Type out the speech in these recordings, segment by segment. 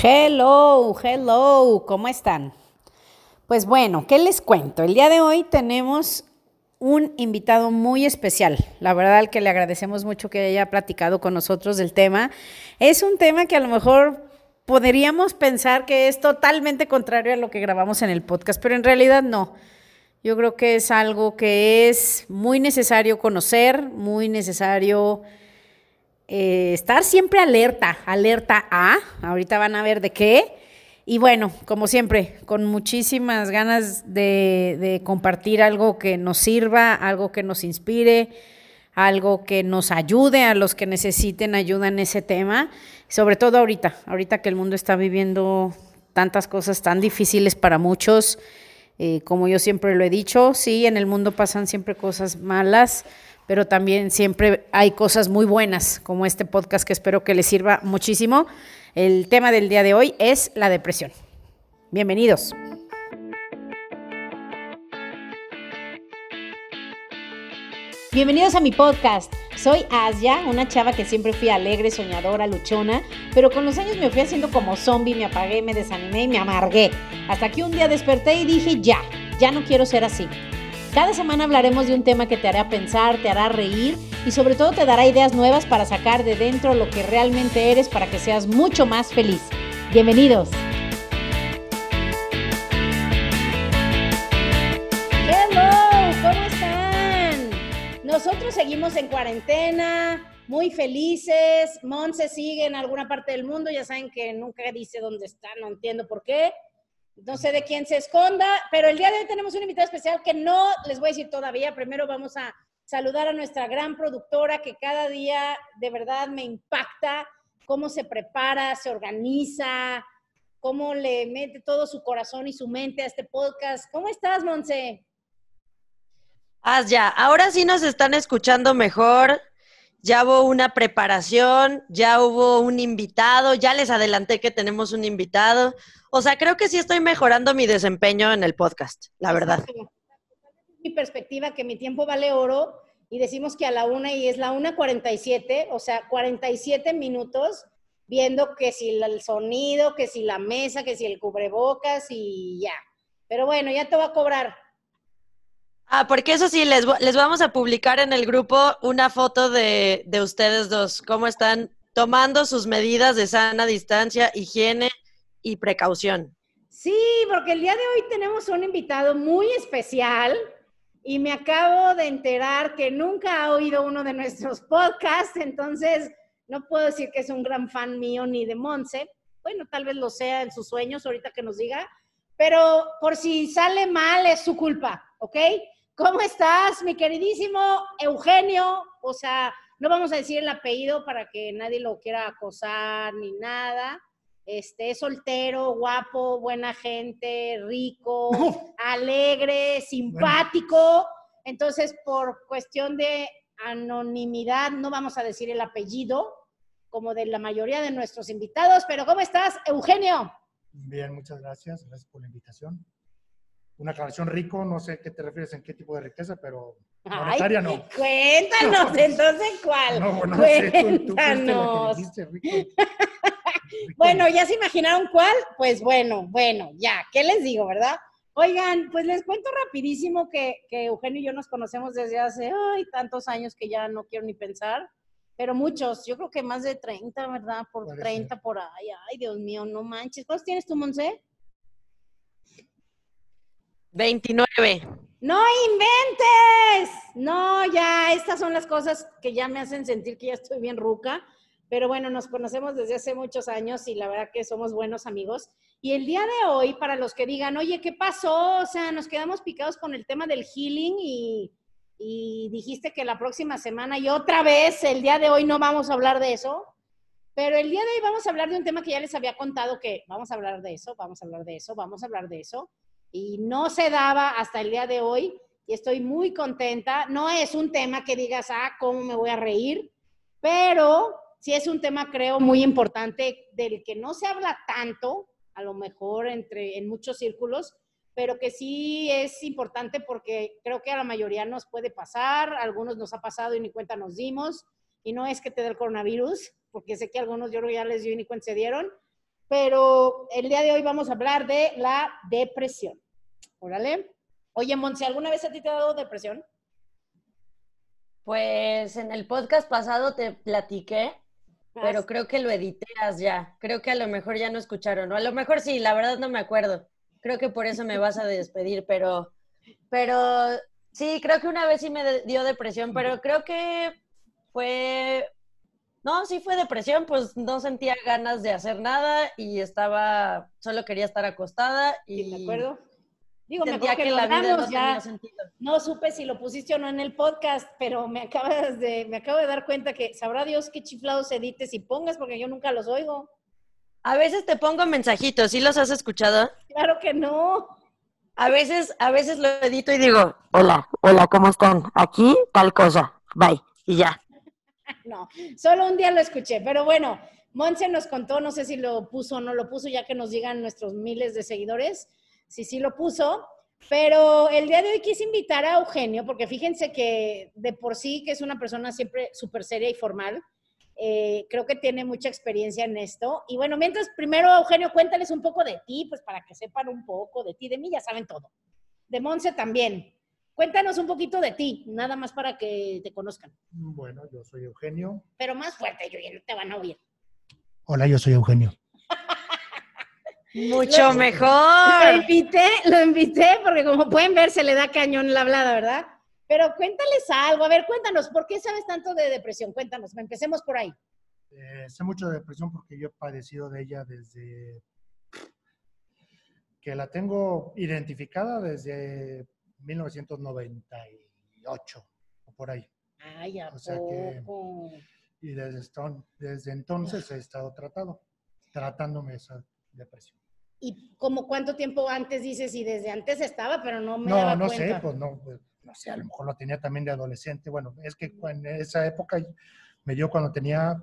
Hello, hello, ¿cómo están? Pues bueno, ¿qué les cuento? El día de hoy tenemos un invitado muy especial. La verdad que le agradecemos mucho que haya platicado con nosotros del tema. Es un tema que a lo mejor podríamos pensar que es totalmente contrario a lo que grabamos en el podcast, pero en realidad no. Yo creo que es algo que es muy necesario conocer, muy necesario eh, estar siempre alerta, alerta a, ahorita van a ver de qué. Y bueno, como siempre, con muchísimas ganas de, de compartir algo que nos sirva, algo que nos inspire, algo que nos ayude a los que necesiten ayuda en ese tema, sobre todo ahorita, ahorita que el mundo está viviendo tantas cosas tan difíciles para muchos. Eh, como yo siempre lo he dicho, sí, en el mundo pasan siempre cosas malas, pero también siempre hay cosas muy buenas, como este podcast que espero que les sirva muchísimo. El tema del día de hoy es la depresión. Bienvenidos. Bienvenidos a mi podcast. Soy Asia, una chava que siempre fui alegre, soñadora, luchona, pero con los años me fui haciendo como zombie, me apagué, me desanimé y me amargué. Hasta que un día desperté y dije, ya, ya no quiero ser así. Cada semana hablaremos de un tema que te hará pensar, te hará reír y sobre todo te dará ideas nuevas para sacar de dentro lo que realmente eres para que seas mucho más feliz. Bienvenidos. Hello, ¿cómo están? Nosotros seguimos en cuarentena, muy felices. Monse sigue en alguna parte del mundo, ya saben que nunca dice dónde está, no entiendo por qué no sé de quién se esconda, pero el día de hoy tenemos un invitado especial que no les voy a decir todavía. Primero vamos a saludar a nuestra gran productora que cada día de verdad me impacta cómo se prepara, se organiza, cómo le mete todo su corazón y su mente a este podcast. ¿Cómo estás, Monse? Haz ya, ahora sí nos están escuchando mejor. Ya hubo una preparación, ya hubo un invitado, ya les adelanté que tenemos un invitado. O sea, creo que sí estoy mejorando mi desempeño en el podcast, la verdad. Mi perspectiva, que mi tiempo vale oro y decimos que a la una y es la una 47, o sea, 47 minutos viendo que si el sonido, que si la mesa, que si el cubrebocas y ya. Pero bueno, ya te voy a cobrar. Ah, porque eso sí, les, les vamos a publicar en el grupo una foto de, de ustedes dos, cómo están tomando sus medidas de sana distancia, higiene y precaución. Sí, porque el día de hoy tenemos un invitado muy especial y me acabo de enterar que nunca ha oído uno de nuestros podcasts, entonces no puedo decir que es un gran fan mío ni de Monse. Bueno, tal vez lo sea en sus sueños, ahorita que nos diga, pero por si sale mal es su culpa, ¿ok? ¿Cómo estás, mi queridísimo Eugenio? O sea, no vamos a decir el apellido para que nadie lo quiera acosar ni nada. Este, es soltero, guapo, buena gente, rico, alegre, simpático. Entonces, por cuestión de anonimidad, no vamos a decir el apellido, como de la mayoría de nuestros invitados. Pero, ¿cómo estás, Eugenio? Bien, muchas gracias. Gracias por la invitación. Una aclaración rico, no sé qué te refieres en qué tipo de riqueza, pero monetaria no. Cuéntanos, entonces, ¿cuál? No, bueno, cuéntanos. Sé, tú, tú bueno, ya se imaginaron cuál, pues bueno, bueno, ya, ¿qué les digo, verdad? Oigan, pues les cuento rapidísimo que, Eugenio y yo nos conocemos desde hace ay, tantos años que ya no quiero ni pensar, pero muchos, yo creo que más de 30, ¿verdad? Por 30 por ahí, ay, Dios mío, no manches. ¿Cuántos tienes tú, Monse? 29. No inventes. No, ya, estas son las cosas que ya me hacen sentir que ya estoy bien ruca. Pero bueno, nos conocemos desde hace muchos años y la verdad que somos buenos amigos. Y el día de hoy, para los que digan, oye, ¿qué pasó? O sea, nos quedamos picados con el tema del healing y, y dijiste que la próxima semana y otra vez, el día de hoy no vamos a hablar de eso. Pero el día de hoy vamos a hablar de un tema que ya les había contado que vamos a hablar de eso, vamos a hablar de eso, vamos a hablar de eso. Y no se daba hasta el día de hoy y estoy muy contenta. No es un tema que digas, ah, ¿cómo me voy a reír? Pero sí es un tema, creo, muy importante del que no se habla tanto, a lo mejor entre, en muchos círculos, pero que sí es importante porque creo que a la mayoría nos puede pasar, a algunos nos ha pasado y ni cuenta nos dimos, y no es que te dé el coronavirus, porque sé que a algunos yo ya les dio y ni cuenta se dieron, pero el día de hoy vamos a hablar de la depresión. Órale. Oye, Monse, ¿alguna vez a ti te ha dado depresión? Pues en el podcast pasado te platiqué, pero creo que lo editeas ya. Creo que a lo mejor ya no escucharon, o a lo mejor sí, la verdad no me acuerdo. Creo que por eso me vas a despedir, pero, pero sí, creo que una vez sí me dio depresión, pero creo que fue, no, sí fue depresión, pues no sentía ganas de hacer nada y estaba, solo quería estar acostada y... ¿De acuerdo? Digo, me sentía que, que la vida no tenía sentido. No supe si lo pusiste o no en el podcast, pero me acabas de, me acabo de dar cuenta que sabrá Dios qué chiflados edites y pongas, porque yo nunca los oigo. A veces te pongo mensajitos, ¿sí los has escuchado? Claro que no. A veces, a veces lo edito y digo, hola, hola, ¿cómo están? Aquí tal cosa, bye, y ya. No, solo un día lo escuché, pero bueno, Monse nos contó, no sé si lo puso o no lo puso, ya que nos digan nuestros miles de seguidores, si sí lo puso, pero el día de hoy quise invitar a Eugenio, porque fíjense que de por sí, que es una persona siempre súper seria y formal, eh, creo que tiene mucha experiencia en esto. Y bueno, mientras primero, Eugenio, cuéntales un poco de ti, pues para que sepan un poco de ti, de mí ya saben todo. De Monse también. Cuéntanos un poquito de ti, nada más para que te conozcan. Bueno, yo soy Eugenio. Pero más fuerte, yo ya no te van a oír. Hola, yo soy Eugenio. Mucho Lo- Lo mejor. invité, lo invité porque como pueden ver se le da cañón la hablada, ¿verdad? Pero cuéntales algo, a ver, cuéntanos, ¿por qué sabes tanto de depresión? Cuéntanos, empecemos por ahí. Eh, sé mucho de depresión porque yo he padecido de ella desde que la tengo identificada desde 1998 o por ahí. Ay, ¿a O sea que-? Y desde entonces he estado tratado, tratándome esa depresión. ¿Y como cuánto tiempo antes dices? Y desde antes estaba, pero no me No, daba no cuenta. sé, pues no, pues, no sé, a lo mejor lo tenía también de adolescente. Bueno, es que en esa época me dio cuando tenía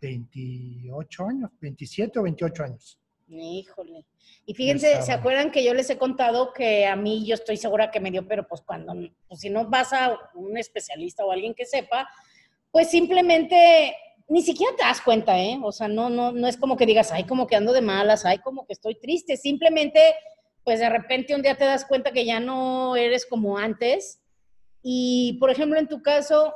28 años, 27 o 28 años. Híjole. Y fíjense, ¿se acuerdan que yo les he contado que a mí yo estoy segura que me dio, pero pues cuando, pues si no vas a un especialista o alguien que sepa, pues simplemente ni siquiera te das cuenta, ¿eh? O sea, no, no, no es como que digas, ay, como que ando de malas, ay, como que estoy triste. Simplemente, pues de repente un día te das cuenta que ya no eres como antes. Y, por ejemplo, en tu caso,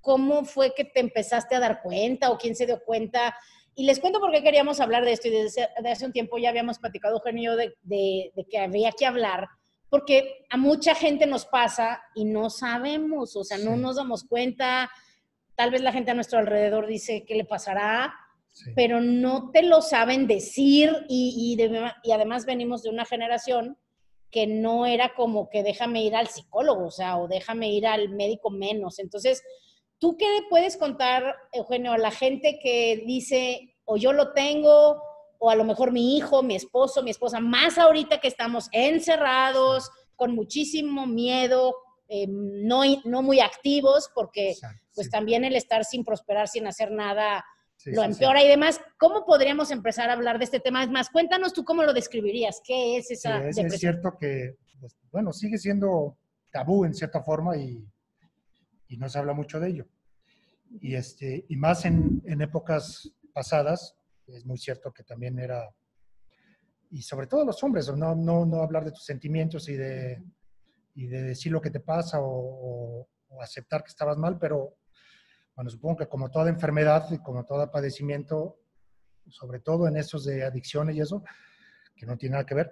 ¿cómo fue que te empezaste a dar cuenta o quién se dio cuenta? Y les cuento por qué queríamos hablar de esto y desde hace, un tiempo ya habíamos platicado, Eugenio, de, de, de que había que hablar, porque a mucha gente nos pasa y no sabemos, o sea, no nos damos cuenta. Tal vez la gente a nuestro alrededor dice qué le pasará, Sí. pero no te lo saben decir y, y, de- y además venimos de una generación que no era como que déjame ir al psicólogo, o sea, o déjame ir al médico menos. Entonces, ¿tú qué puedes contar, Eugenio, a la gente que dice, o yo lo tengo, o a lo mejor mi hijo, mi esposo, mi esposa, más ahorita que estamos encerrados, con muchísimo miedo, eh, no, no muy activos, porque Exacto, pues sí, también el estar sin prosperar, sin hacer nada, sí, lo sí, sí. empeora y demás. ¿Cómo podríamos empezar a hablar de este tema? Es más, cuéntanos tú cómo lo describirías. ¿Qué es esa es, cierto que, pues, bueno, sigue siendo tabú en cierta forma y, y no se habla mucho de ello. Y, este, y más en, en épocas pasadas, es muy cierto que también era, y sobre todo los hombres, no, no, no hablar de tus sentimientos y de, y de decir lo que te pasa o, o- o aceptar que estabas mal, pero bueno, supongo que como toda enfermedad y como todo padecimiento, sobre todo en esos de adicciones y eso, que no tiene nada que ver,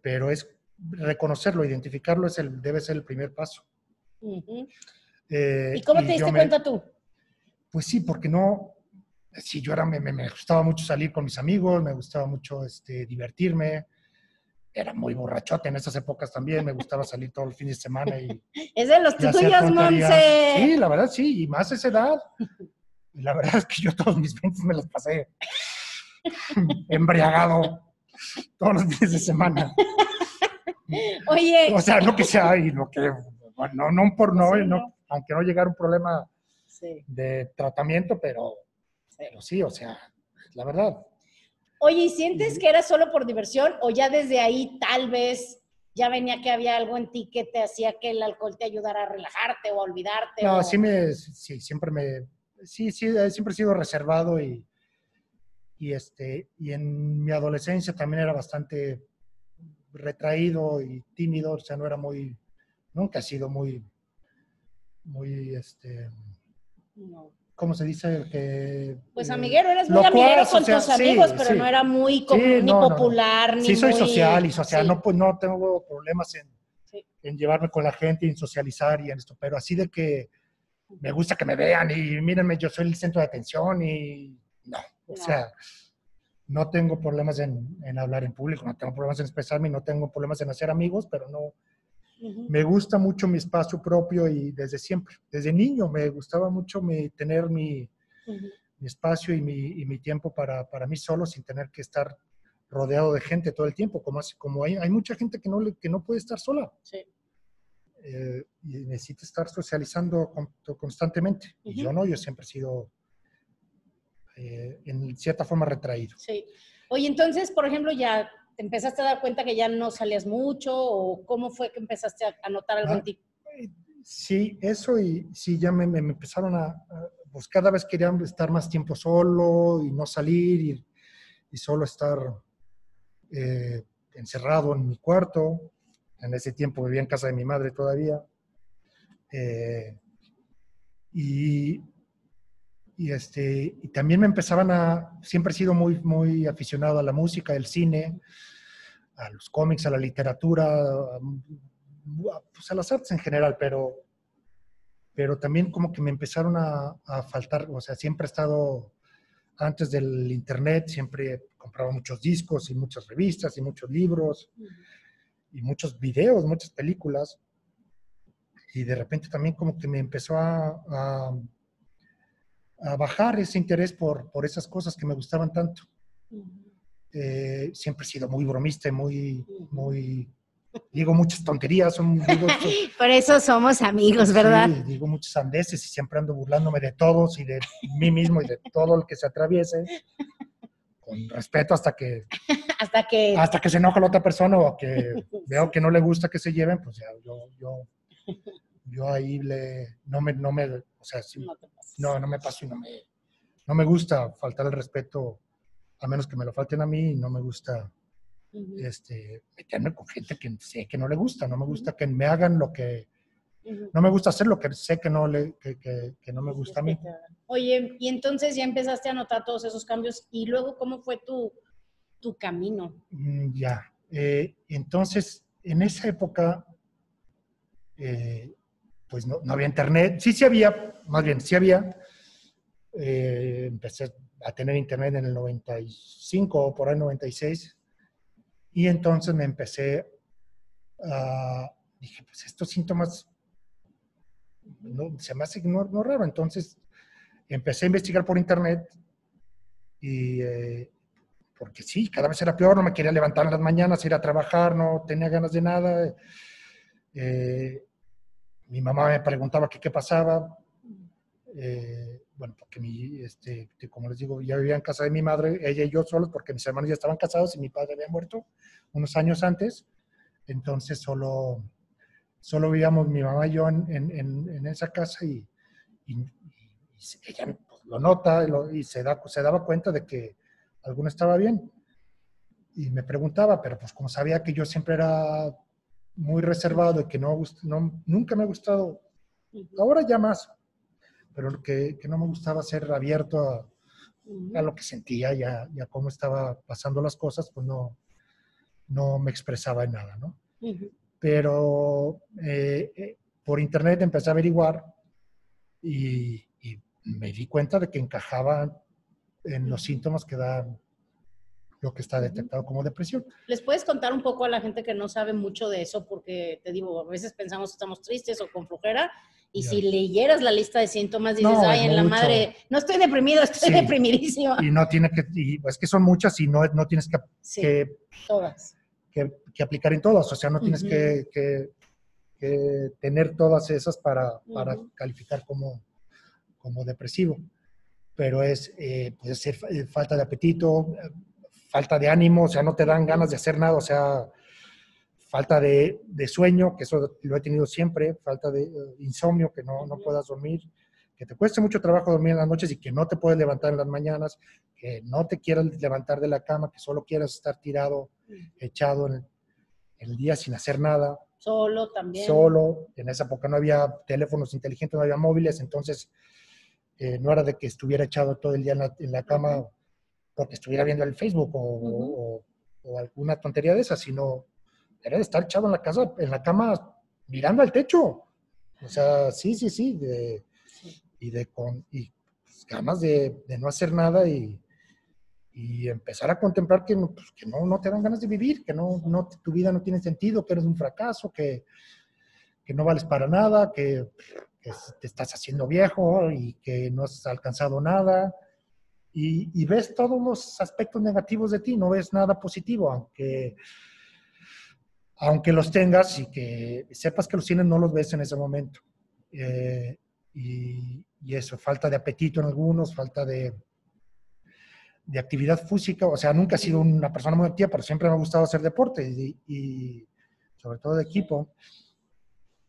pero es reconocerlo, identificarlo es el, debe ser el primer paso. Ujú. Eh, ¿Y cómo te diste me- cuenta tú? Pues sí, porque no, sí, yo era, me, me- me gustaba mucho salir con mis amigos, me gustaba mucho este, divertirme, era muy borrachote en esas épocas también, me gustaba salir todo el fin de semana y, Es de los tuyos. Monse. Sí, la verdad sí, y más a esa edad. La verdad es que yo todos mis 20 me los pasé embriagado todos los fines de semana. Oye, O sea, no que sea, y lo que, bueno, no, no por no, Sí, no, no. aunque no llegara un problema Sí. de tratamiento, pero, pero sí, o sea, la verdad. Oye, ¿y sientes que era solo por diversión o ya desde ahí tal vez ya venía que había algo en ti que te hacía que el alcohol te ayudara a relajarte o a olvidarte? No, o- sí me, sí, siempre me, sí, sí, eh, siempre he sido reservado y, y, este, y en mi adolescencia también era bastante retraído y tímido, o sea, no era muy, nunca he sido muy, muy, este, No. ¿cómo se dice? Que, Pues eh, amiguero, eres muy amiguero con tus sí, amigos, pero sí. no era muy ni no, no, no. popular, ni Sí, soy muy- social y social, no, pues no tengo problemas en, en llevarme con la gente, en socializar y en esto, pero así de que me gusta que me vean y mírenme, yo soy el centro de atención y no, o sea, no tengo problemas en, en hablar en público, no tengo problemas en expresarme, no tengo problemas en hacer amigos, pero no, Me gusta mucho mi espacio propio y desde siempre, desde niño me gustaba mucho mi, tener mi, espacio y mi, y mi tiempo para, para mí solo sin tener que estar rodeado de gente todo el tiempo, como, así- como hay, hay mucha gente que no, le- que no puede estar sola Sí. eh, y necesita estar socializando con- constantemente. Y Ujú. yo no, yo siempre he sido eh, en cierta forma retraído. Sí. Oye, entonces, por ejemplo, ya te empezaste a dar cuenta que ya no salías mucho o cómo fue que empezaste a, notar algún Ah. tipo. Sí, eso y sí, ya me, empezaron a, a- pues cada vez quería estar más tiempo solo y no salir y, y solo estar eh, encerrado en mi cuarto. En ese tiempo vivía en casa de mi madre todavía. Eh, y, y, este, y también me empezaban a, siempre he sido muy, muy aficionado a la música, al cine, a los cómics, a la literatura, a, pues a las artes en general, pero, pero también como que me empezaron a, faltar, o sea, siempre he estado antes del internet, siempre compraba muchos discos y muchas revistas y muchos libros y muchos videos, muchas películas. Y de repente también como que me empezó a, a bajar ese interés por, por esas cosas que me gustaban tanto. Eh, siempre he sido muy bromista y muy, muy, digo muchas tonterías, son, digo, son- Por eso somos amigos, ¿verdad? Sí, digo muchas sandeces y siempre ando burlándome de todos y de mí mismo y de todo el que se atraviese. Con respeto hasta que, Hasta que... hasta que se enoja la otra persona o que veo que no le gusta que se lleven, pues ya yo, yo, yo ahí le, no me, no me, o sea, sí, No no, no me paso y no me, no me gusta faltar el respeto, a menos que me lo falten a mí, y no me gusta este, meterme con gente que sé que no le gusta, no me gusta que me hagan lo que, no me gusta hacer lo que sé que no, le, que, que- que no me gusta a mí. Oye, y entonces ya empezaste a notar todos esos cambios y luego, ¿cómo fue tu, tu camino? Mm, Ya. Eh, entonces, en esa época, eh, pues no, no había internet. Sí, sí había, más bien, sí había. Eh, empecé a tener internet en el 95 o por ahí 96. Y entonces me empecé a... Dije, pues estos síntomas no, se me hace no, no raro. Entonces empecé a investigar por internet y... eh, porque sí, cada vez era peor, no me quería levantar en las mañanas, ir a trabajar, no tenía ganas de nada. Eh, mi mamá me preguntaba qué pasaba. Eh, bueno, porque mi, este, como les digo, ya vivía en casa de mi madre, ella y yo solos, porque mis hermanos ya estaban casados y mi padre había muerto unos años antes. Entonces solo, solo vivíamos mi mamá y yo en, en- esa casa y, ella pues, lo nota y se, da, se daba cuenta de que alguno estaba bien. Y me preguntaba, pero pues como sabía que yo siempre era muy reservado y que no, nunca me ha gustado, ahora ya más, pero que, que no me gustaba ser abierto a, a lo que sentía y a, y a cómo estaba pasando las cosas, pues no, no me expresaba en nada, ¿no? Ujú. Pero eh, eh, por internet empecé a averiguar y, y me di cuenta de que encajaba en los síntomas que dan lo que está detectado como depresión. ¿Les puedes contar un poco a la gente que no sabe mucho de eso? Porque te digo, a veces pensamos que estamos tristes o con flojera. Y Ya. si leyeras la lista de síntomas, dices, No, ay, en la madre, no estoy deprimido, estoy Sí. deprimidísimo. Y no tiene que, y es que son muchas y no, no tienes que, Sí, que, todas. que- que aplicar en todas, o sea, no tienes que, que- que tener todas esas para, para calificar como, como depresivo. Pero es, eh, puede ser eh, falta de apetito, eh, falta de ánimo, o sea, no te dan ganas de hacer nada, o sea, falta de, de sueño, que eso lo he tenido siempre, falta de eh, insomnio, que no, no puedas dormir, que te cueste mucho trabajo dormir en las noches y que no te puedes levantar en las mañanas, que no te quieras levantar de la cama, que solo quieras estar tirado, echado en el, día sin hacer nada. Solo también. Solo. En esa época no había teléfonos inteligentes, no había móviles, entonces eh, no era de que estuviera echado todo el día en la, cama porque estuviera viendo el Facebook o, o, alguna tontería de esas, sino era de estar echado en la casa, en la cama, mirando al techo. O sea, sí, sí, sí, y de con y pues, ganas de, de, no hacer nada y, y empezar a contemplar que, pues, que no, no, te dan ganas de vivir, que no, no, tu vida no tiene sentido, que eres un fracaso, que, que no vales para nada, que, que, te estás haciendo viejo y que no has alcanzado nada. Y, y, ves todos los aspectos negativos de ti, no ves nada positivo, aunque aunque los tengas y que sepas que los tienes, no los ves en ese momento. Eh, y, eso, falta de apetito en algunos, falta de, de actividad física. O sea, nunca he sido una persona muy activa, pero siempre me ha gustado hacer deporte y, sobre todo de equipo.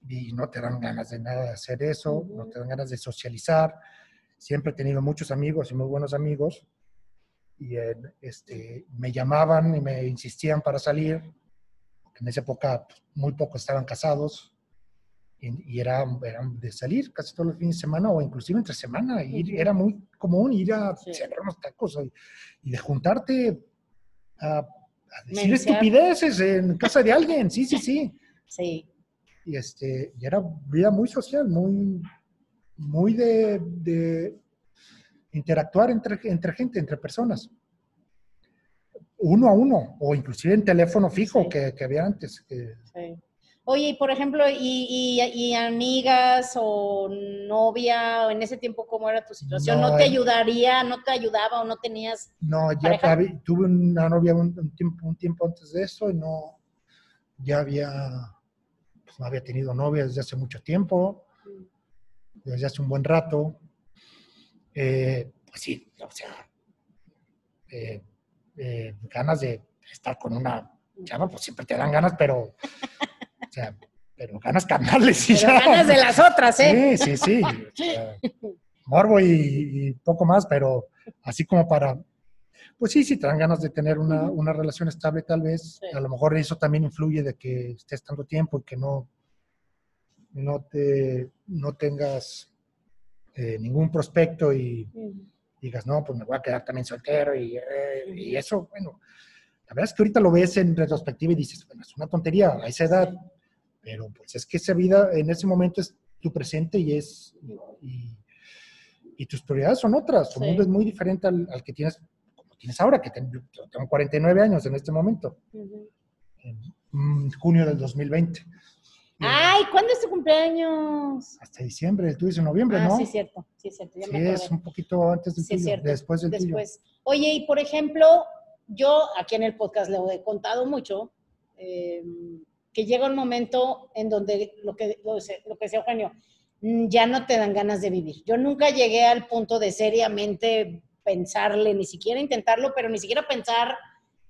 Y no te dan ganas de nada de hacer eso, no te dan ganas de socializar. Siempre he tenido muchos amigos y muy buenos amigos. Y este, me llamaban y me insistían para salir en esa época pues, muy pocos estaban casados y, era, eran de salir casi todos los fines de semana o inclusive entre semana. Ir, Era muy común ir a sí. unos tacos y, de juntarte a, decir estupideces en casa de alguien. Sí, sí, sí. Sí. Y, este, y era vida muy social, muy, muy de, de interactuar entre, entre gente, entre personas uno a uno, o inclusive en teléfono fijo que, que, había antes. Sí. Oye, y por ejemplo, y, y, amigas o novia, o en ese tiempo, ¿cómo era tu situación? ¿No, te ayudaría, no te ayudaba o no tenías No, ya tuve una novia un, tiempo, un tiempo antes de eso y no, ya había, pues no había tenido novia desde hace mucho tiempo, desde hace un buen rato. Eh, pues sí, o sea, eh, eh, ganas de estar con una chava, pues siempre te dan ganas, pero, o sea, pero ganas carnales y pero ganas de las otras, ¿eh? Sí, sí, sí. morbo y, poco más, pero así como para, pues sí, sí, te dan ganas de tener una, una relación estable tal vez. A lo mejor eso también influye de que estés tanto tiempo y que no, no, te, no tengas eh, ningún prospecto y digas, no, pues me voy a quedar también soltero y, eh, y, eso, bueno, la verdad es que ahorita lo ves en retrospectiva y dices, bueno, es una tontería a esa edad, pero pues es que esa vida en ese momento es tu presente y es, y, y tus prioridades son otras, tu mundo es muy diferente al, al, que tienes, como tienes ahora, que tengo, tengo 49 años en este momento, en junio del 2020. Ay, ¿cuándo es tu cumpleaños? Hasta diciembre, el tuyo es en noviembre, ah, ¿no? Sí, cierto, sí, cierto. sí, es un poquito antes del sí, tuyo, después del después. Tuyo. Oye, y por ejemplo, yo aquí en el podcast le he contado mucho eh, que llega un momento en donde lo que, lo, lo que decía Eugenio, mm, ya no te dan ganas de vivir. Yo nunca llegué al punto de seriamente pensarle, ni siquiera intentarlo, pero ni siquiera pensar...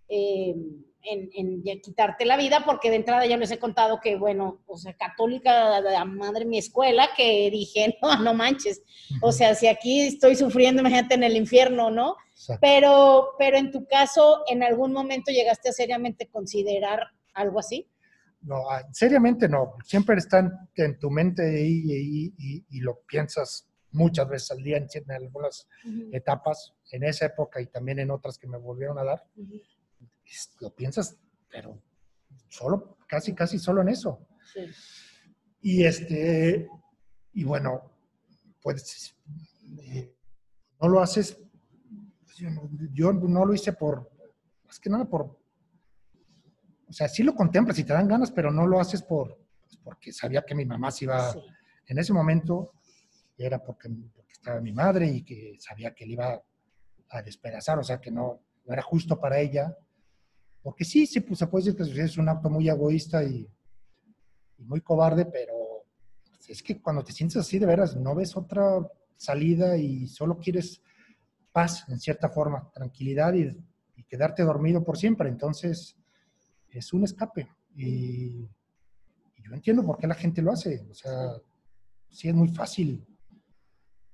Eh, en, en, quitarte la vida, porque de entrada ya les he contado que, bueno, o sea, católica, la madre mi escuela, que dije, no, no manches, o sea, si aquí estoy sufriendo, imagínate en el infierno, ¿no? Pero, pero en tu caso, ¿en algún momento llegaste a seriamente considerar algo así? No, seriamente no, siempre está en tu mente y, y, y, lo piensas muchas veces al día en, algunas etapas, en esa época y también en otras que me volvieron a dar lo piensas, pero solo, casi, casi solo en eso. Sí. Y este, y bueno, pues eh, no lo haces, pues, yo, no lo hice por, más que nada por, o sea, sí lo contemplas y te dan ganas, pero no lo haces por, pues, porque sabía que mi mamá se iba, sí. en ese momento era porque, porque, estaba mi madre y que sabía que le iba a despedazar, o sea, que no, no era justo para ella porque sí, sí, pues se puede decir que es un acto muy egoísta y, muy cobarde, pero es que cuando te sientes así de veras, no ves otra salida y solo quieres paz, en cierta forma, tranquilidad y, y quedarte dormido por siempre. Entonces, es un escape. Y, y, yo entiendo por qué la gente lo hace. O sea, sí es muy fácil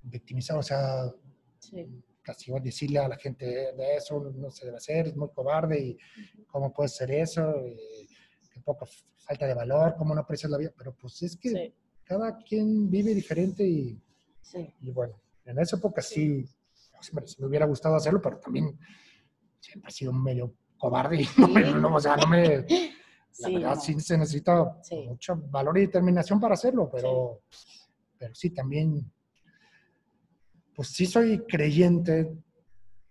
victimizar, o sea, Sí. Casi igual decirle a la gente de eso no se debe hacer, es muy cobarde y cómo puede ser eso, y qué poca falta de valor, cómo no aprecias la vida, pero pues es que Sí. cada quien vive diferente y, Sí. y bueno, en esa época sí, sí. me hubiera gustado hacerlo, pero también siempre he sido medio cobarde y no, me- no, o sea, no me... La verdad no. sí se necesita mucho valor y determinación para hacerlo, pero pero sí también, pues sí soy creyente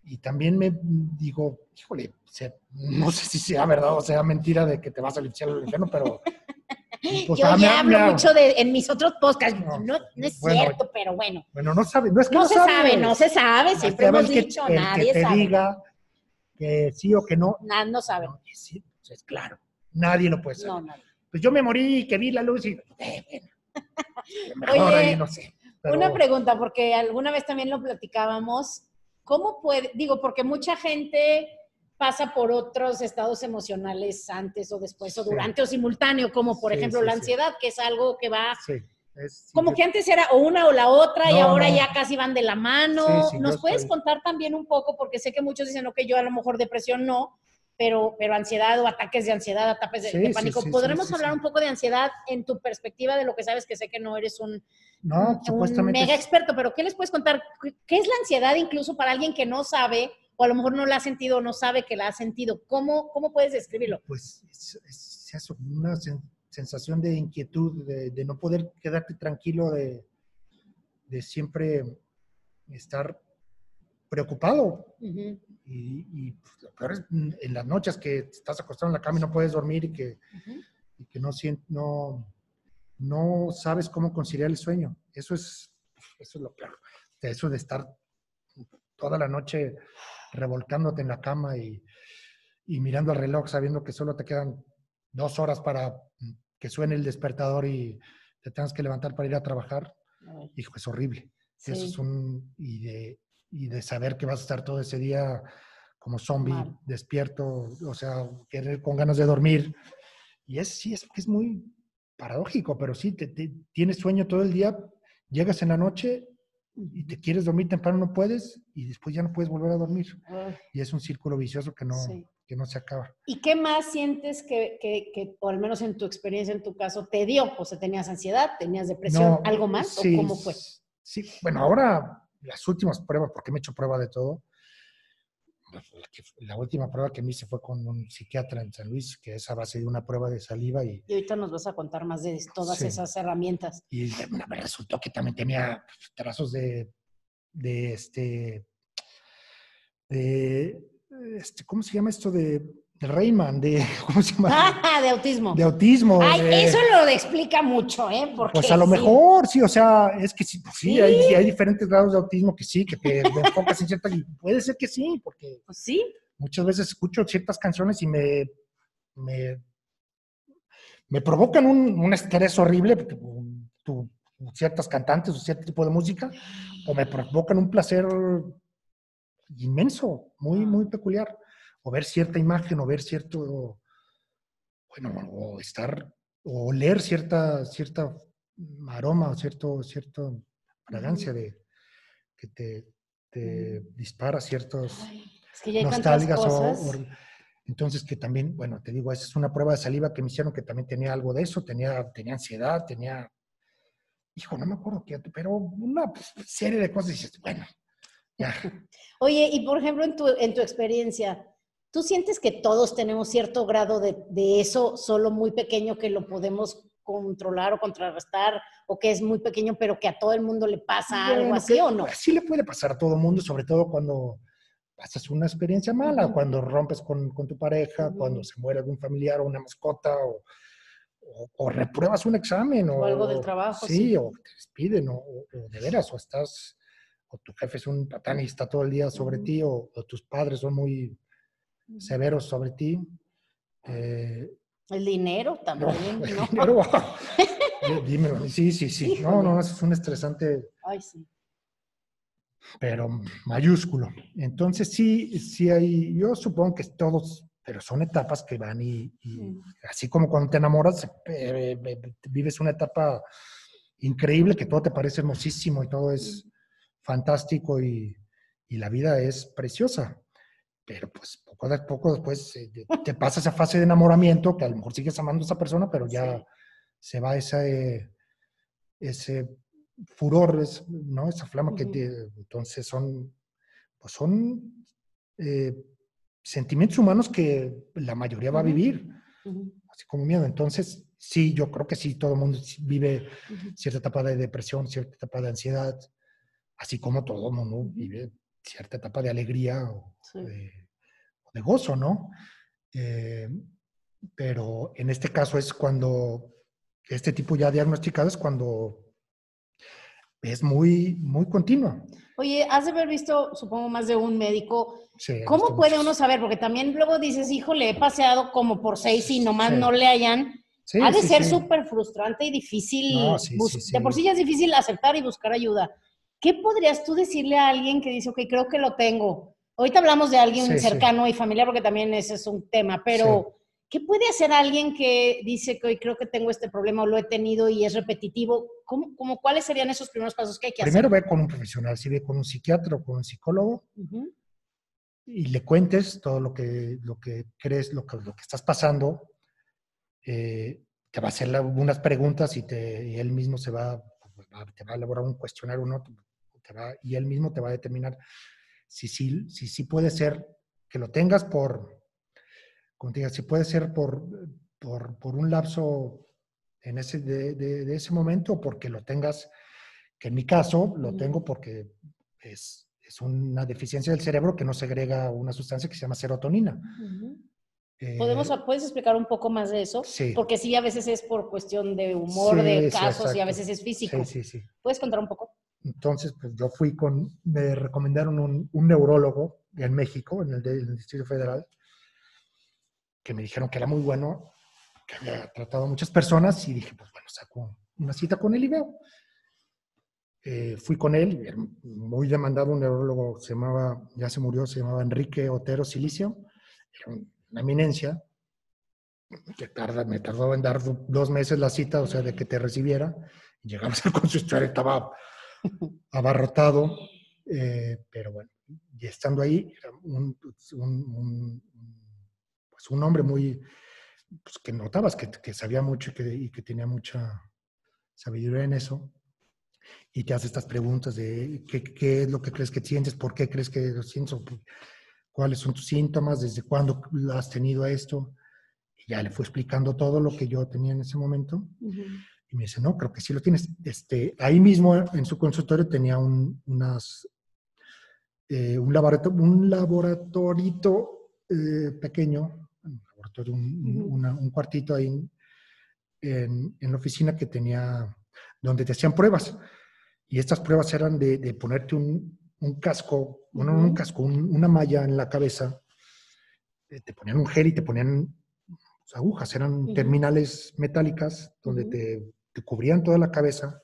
y también me digo, híjole, no sé si sea verdad o sea mentira de que te vas al infierno, al infierno, pero... pues, Yo ah, ya ha- hablo me mucho de, en mis otros podcasts. No, No, no es bueno, cierto, pero bueno. Bueno, no sabe, no es que No no, se sabe, no se sabe. Siempre hemos que- dicho, el nadie que te sabe. diga que sí o que no, Nada, no sabe. no, sí, pues es claro, nadie lo puede saber. Pues yo me morí y que vi la luz y... eh, bueno, mejor Oye, ahí no sé. Pero- Una pregunta, porque alguna vez también lo platicábamos. ¿Cómo puede, digo, porque mucha gente pasa por otros estados emocionales antes o después, o Sí. durante o simultáneo, como por Sí, ejemplo sí, la ansiedad, que es algo que va, es- como que antes era o una o la otra y ahora no. ya casi van de la mano. ¿Nos puedes estoy- contar también un poco? Porque sé que muchos dicen, ok, yo a lo mejor depresión no, pero, pero ansiedad o ataques de ansiedad, ataques de, Sí, de sí, pánico. sí, sí, ¿Podremos hablar un poco de ansiedad en tu perspectiva de lo que sabes que sé que no eres un, No, un supuestamente... mega experto, pero ¿qué les puedes contar? ¿Qué- ¿Qué es la ansiedad incluso para alguien que no sabe o a lo mejor no la ha sentido o no sabe que la ha sentido? ¿Cómo, cómo puedes describirlo? pues es, una sen- sensación de inquietud, de, de no poder quedarte tranquilo, de, de siempre estar preocupado. Ujú, Y, y, pues, lo peor es mm, en las noches que estás acostado en la cama y no puedes dormir y que, y que no, no, no sabes cómo conciliar el sueño. Eso es, eso es lo peor. Eso de estar toda la noche revolcándote en la cama y, y mirando el reloj sabiendo que solo te quedan dos horas para que suene el despertador y te tengas que levantar para ir a trabajar. Ay, Hijo, es horrible. Eso es un... Y de, y de saber que vas a estar todo ese día como zombie, Mal. despierto, o sea, querer con ganas de dormir. Y es, sí, es, es muy paradójico, pero sí, te, te- tienes sueño todo el día, llegas en la noche y te quieres dormir temprano, no puedes, y después ya no puedes volver a dormir. Ay, Y es un círculo vicioso que no, Sí. que no se acaba. ¿Y qué más sientes que, que, que, o al menos en tu experiencia, en tu caso, te dio? O sea, ¿tenías ansiedad? ¿Tenías depresión? No, ¿Algo más? sí, ¿O cómo fue? Sí, bueno, ahora las últimas pruebas, porque me he hecho prueba de todo. La, última prueba que me hice fue con un psiquiatra en San Luis, que es a base de una prueba de saliva y, Y ahorita nos vas a contar más de todas Sí. esas herramientas. y me resultó que también tenía trazos de, de este, de, este, ¿cómo se llama esto? De, de Rayman, de, ¿cómo se llama? Ah, de autismo. De autismo. Ay, de- eso lo explica mucho, ¿eh? Porque Pues a lo sí. mejor, sí, o sea, es que sí, pues sí, Sí. Hay, hay diferentes grados de autismo que sí, que te enfocas en cierta... y puede ser que sí, porque Pues sí. muchas veces escucho ciertas canciones y me, me, me provocan un, un estrés horrible, porque, um, ciertas cantantes o cierto tipo de música, o me provocan un placer inmenso, muy, muy peculiar. O ver cierta imagen, o ver cierto, bueno, o estar, o oler cierta, cierta aroma, o cierto, cierta fragancia de, que te, te dispara ciertos Ay, es que nostálgicas o, o- entonces que también, bueno, te digo, esa es una prueba de saliva que me hicieron que también tenía algo de eso, tenía, tenía ansiedad, tenía, hijo, no me acuerdo qué, pero una pues, serie de cosas y dices, bueno, ya, Oye, y por ejemplo, en tu, en tu experiencia, ¿tú sientes que todos tenemos cierto grado de, de eso, solo muy pequeño, que lo podemos controlar o contrarrestar, o que es muy pequeño, pero que a todo el mundo le pasa algo así que- o no? Sí le puede pasar a todo mundo, sobre todo cuando pasas una experiencia mala, cuando rompes con, con tu pareja, cuando se muere algún familiar o una mascota, o, o- o repruebas un examen, o, O algo del trabajo, Sí, sí. o te despiden, o, o- o de veras, o estás, o tu jefe es un patán y está todo el día sobre ti, o, o tus padres son muy severos sobre ti. eh, El dinero no, también, el ¿no? dinero, dímelo, sí, sí, sí. No, no, es un estresante Ay, sí. pero mayúsculo. Entonces sí, sí hay, yo supongo que todos, pero son etapas que van y, y así como cuando te enamoras, eh, eh, vives una etapa increíble que todo te parece hermosísimo y todo es fantástico y, y la vida es preciosa. Pero pues poco a poco después eh, te- pasa esa fase de enamoramiento que a lo mejor sigues amando a esa persona, pero ya Sí. se va ese, ese furor, ¿no? Esa flama que te, entonces son, pues son eh, sentimientos humanos que la mayoría va a vivir, así como miedo. Entonces, sí, yo creo que sí, todo el mundo vive cierta etapa de depresión, cierta etapa de ansiedad, así como todo el mundo vive cierta etapa de alegría o, Sí. de, de gozo, ¿no? Eh, pero en este caso es cuando este tipo ya diagnosticado es cuando es muy, muy continua. Oye, has de haber visto, supongo, más de un médico. Sí, ¿Cómo puede muchos. uno saber? Porque también luego dices, híjole, he paseado como por seis y nomás Sí. no le hayan. Sí, ha de ser súper frustrante y difícil. No, De por sí. sí ya es difícil aceptar y buscar ayuda. ¿Qué podrías tú decirle a alguien que dice, ok, creo que lo tengo? Ahorita hablamos de alguien Sí, sí. cercano y familiar porque también ese es un tema, pero ¿qué puede hacer alguien que dice que hoy creo que tengo este problema o lo he tenido y es repetitivo? ¿Cómo, cómo, ¿Cuáles serían esos primeros pasos que hay que Primero hacer? ve con un profesional, si ve con un psiquiatra o con un psicólogo Ujú, y le cuentes todo lo que, lo que crees, lo que, lo que estás pasando, eh, te va a hacer la- unas preguntas y, te, y él mismo se va, pues, va- te va a elaborar un cuestionario ¿no? te va- y él mismo te va a determinar si sí si, si puede ser que lo tengas por, como te diga, si puede ser por, por, por un lapso en ese, de, de- de ese momento o porque lo tengas, que en mi caso lo tengo porque es, es una deficiencia del cerebro que no segrega una sustancia que se llama serotonina. Eh, ¿Podemos, ¿Puedes explicar un poco más de eso? Sí. Porque sí, a veces es por cuestión de humor, Sí, de sí, casos y a veces es físico. ¿Puedes contar un poco? Entonces, pues yo fui con, me recomendaron un, un neurólogo en México, en el, de- en el Distrito Federal, que me dijeron que era muy bueno, que había tratado a muchas personas y dije, pues bueno, saco una cita con él y veo. Eh, fui con él, muy demandado, un neurólogo, se llamaba, ya se murió, se llamaba Enrique Otero Silicio, era una eminencia, que tarda, me tardó en dar do- dos meses la cita, o sea, de que te recibiera, llegamos al consultorio, estaba abarrotado, eh, pero bueno, y estando ahí, era un, un- un- pues hombre muy, pues que notabas que, que sabía mucho y que, y que tenía mucha sabiduría en eso, y te hace estas preguntas de qué, es lo que crees que sientes, por qué crees que lo sientes, cuáles son tus síntomas, desde cuándo has tenido esto, y ya le fue explicando todo lo que yo tenía en ese momento. Y me dice, no, creo que sí lo tienes. Este, ahí mismo en su consultorio tenía un, unas, eh, un, laboratorio, un laboratorito eh, pequeño, un, laboratorio, un, un- Ujú. una- un cuartito ahí en, en- en la oficina que tenía, donde te hacían pruebas. Y estas pruebas eran de, de ponerte un, un casco, bueno, un casco, un- una malla en la cabeza. Eh, te ponían un gel y te ponían pues, agujas, eran terminales metálicas donde te, te cubrían toda la cabeza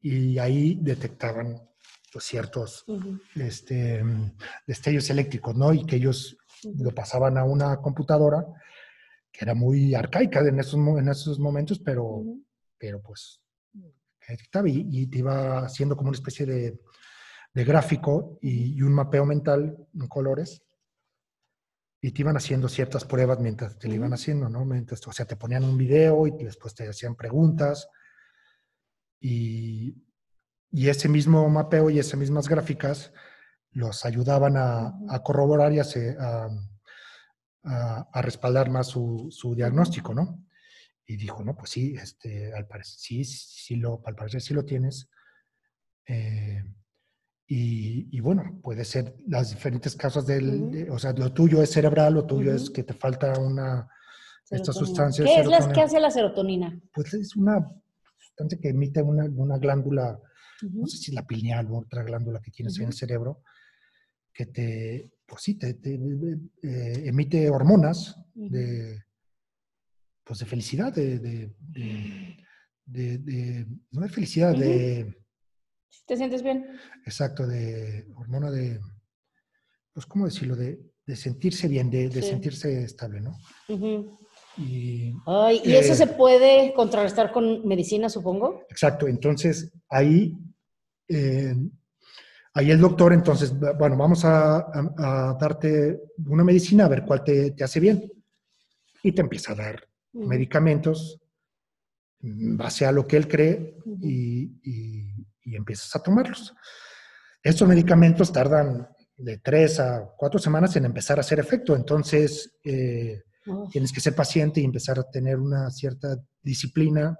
y ahí detectaban pues, ciertos Ujú, este, mm, destellos eléctricos, ¿no? Y que ellos lo pasaban a una computadora que era muy arcaica en esos, en esos momentos, pero, Ujú. pero pues que detectaba y, y te iba haciendo como una especie de, de gráfico y, y un mapeo mental en colores y te iban haciendo ciertas pruebas mientras te lo iban haciendo, ¿no? Mientras, o sea, te ponían un video y después te hacían preguntas y, y ese mismo mapeo y esas mismas gráficas los ayudaban a, corroborar y a- a respaldar más su, su diagnóstico, ¿no? Y dijo, no, pues sí, este, al parecer, sí, sí lo, al parecer sí lo tienes. Eh, y, y bueno, puede ser las diferentes causas del, de- o sea, lo tuyo es cerebral, lo tuyo es que te falta una, esta Serotonina. sustancia. ¿Qué es la que hace la serotonina? Pues es una sustancia que emite una, una glándula, no sé si la pineal o otra glándula que tienes en el cerebro, que te, pues sí, te, te, eh, emite hormonas de, pues de felicidad, de, de, de- de- de- no de felicidad, Ujú. ¿Te sientes bien? exacto, de hormona de, pues, ¿cómo decirlo? De, de sentirse bien, de, de Sí. sentirse estable, ¿no? Ujú. Y, Ay, ¿y eso Eh, se puede contrarrestar con medicina, supongo? exacto, entonces ahí eh, ahí el doctor, entonces, bueno, vamos a, a- a darte una medicina a ver cuál te, te hace bien. Y te empieza a dar medicamentos en base a lo que él cree y- y empiezas a tomarlos. Estos medicamentos tardan de tres a cuatro semanas en empezar a hacer efecto, entonces eh, tienes que ser paciente y empezar a tener una cierta disciplina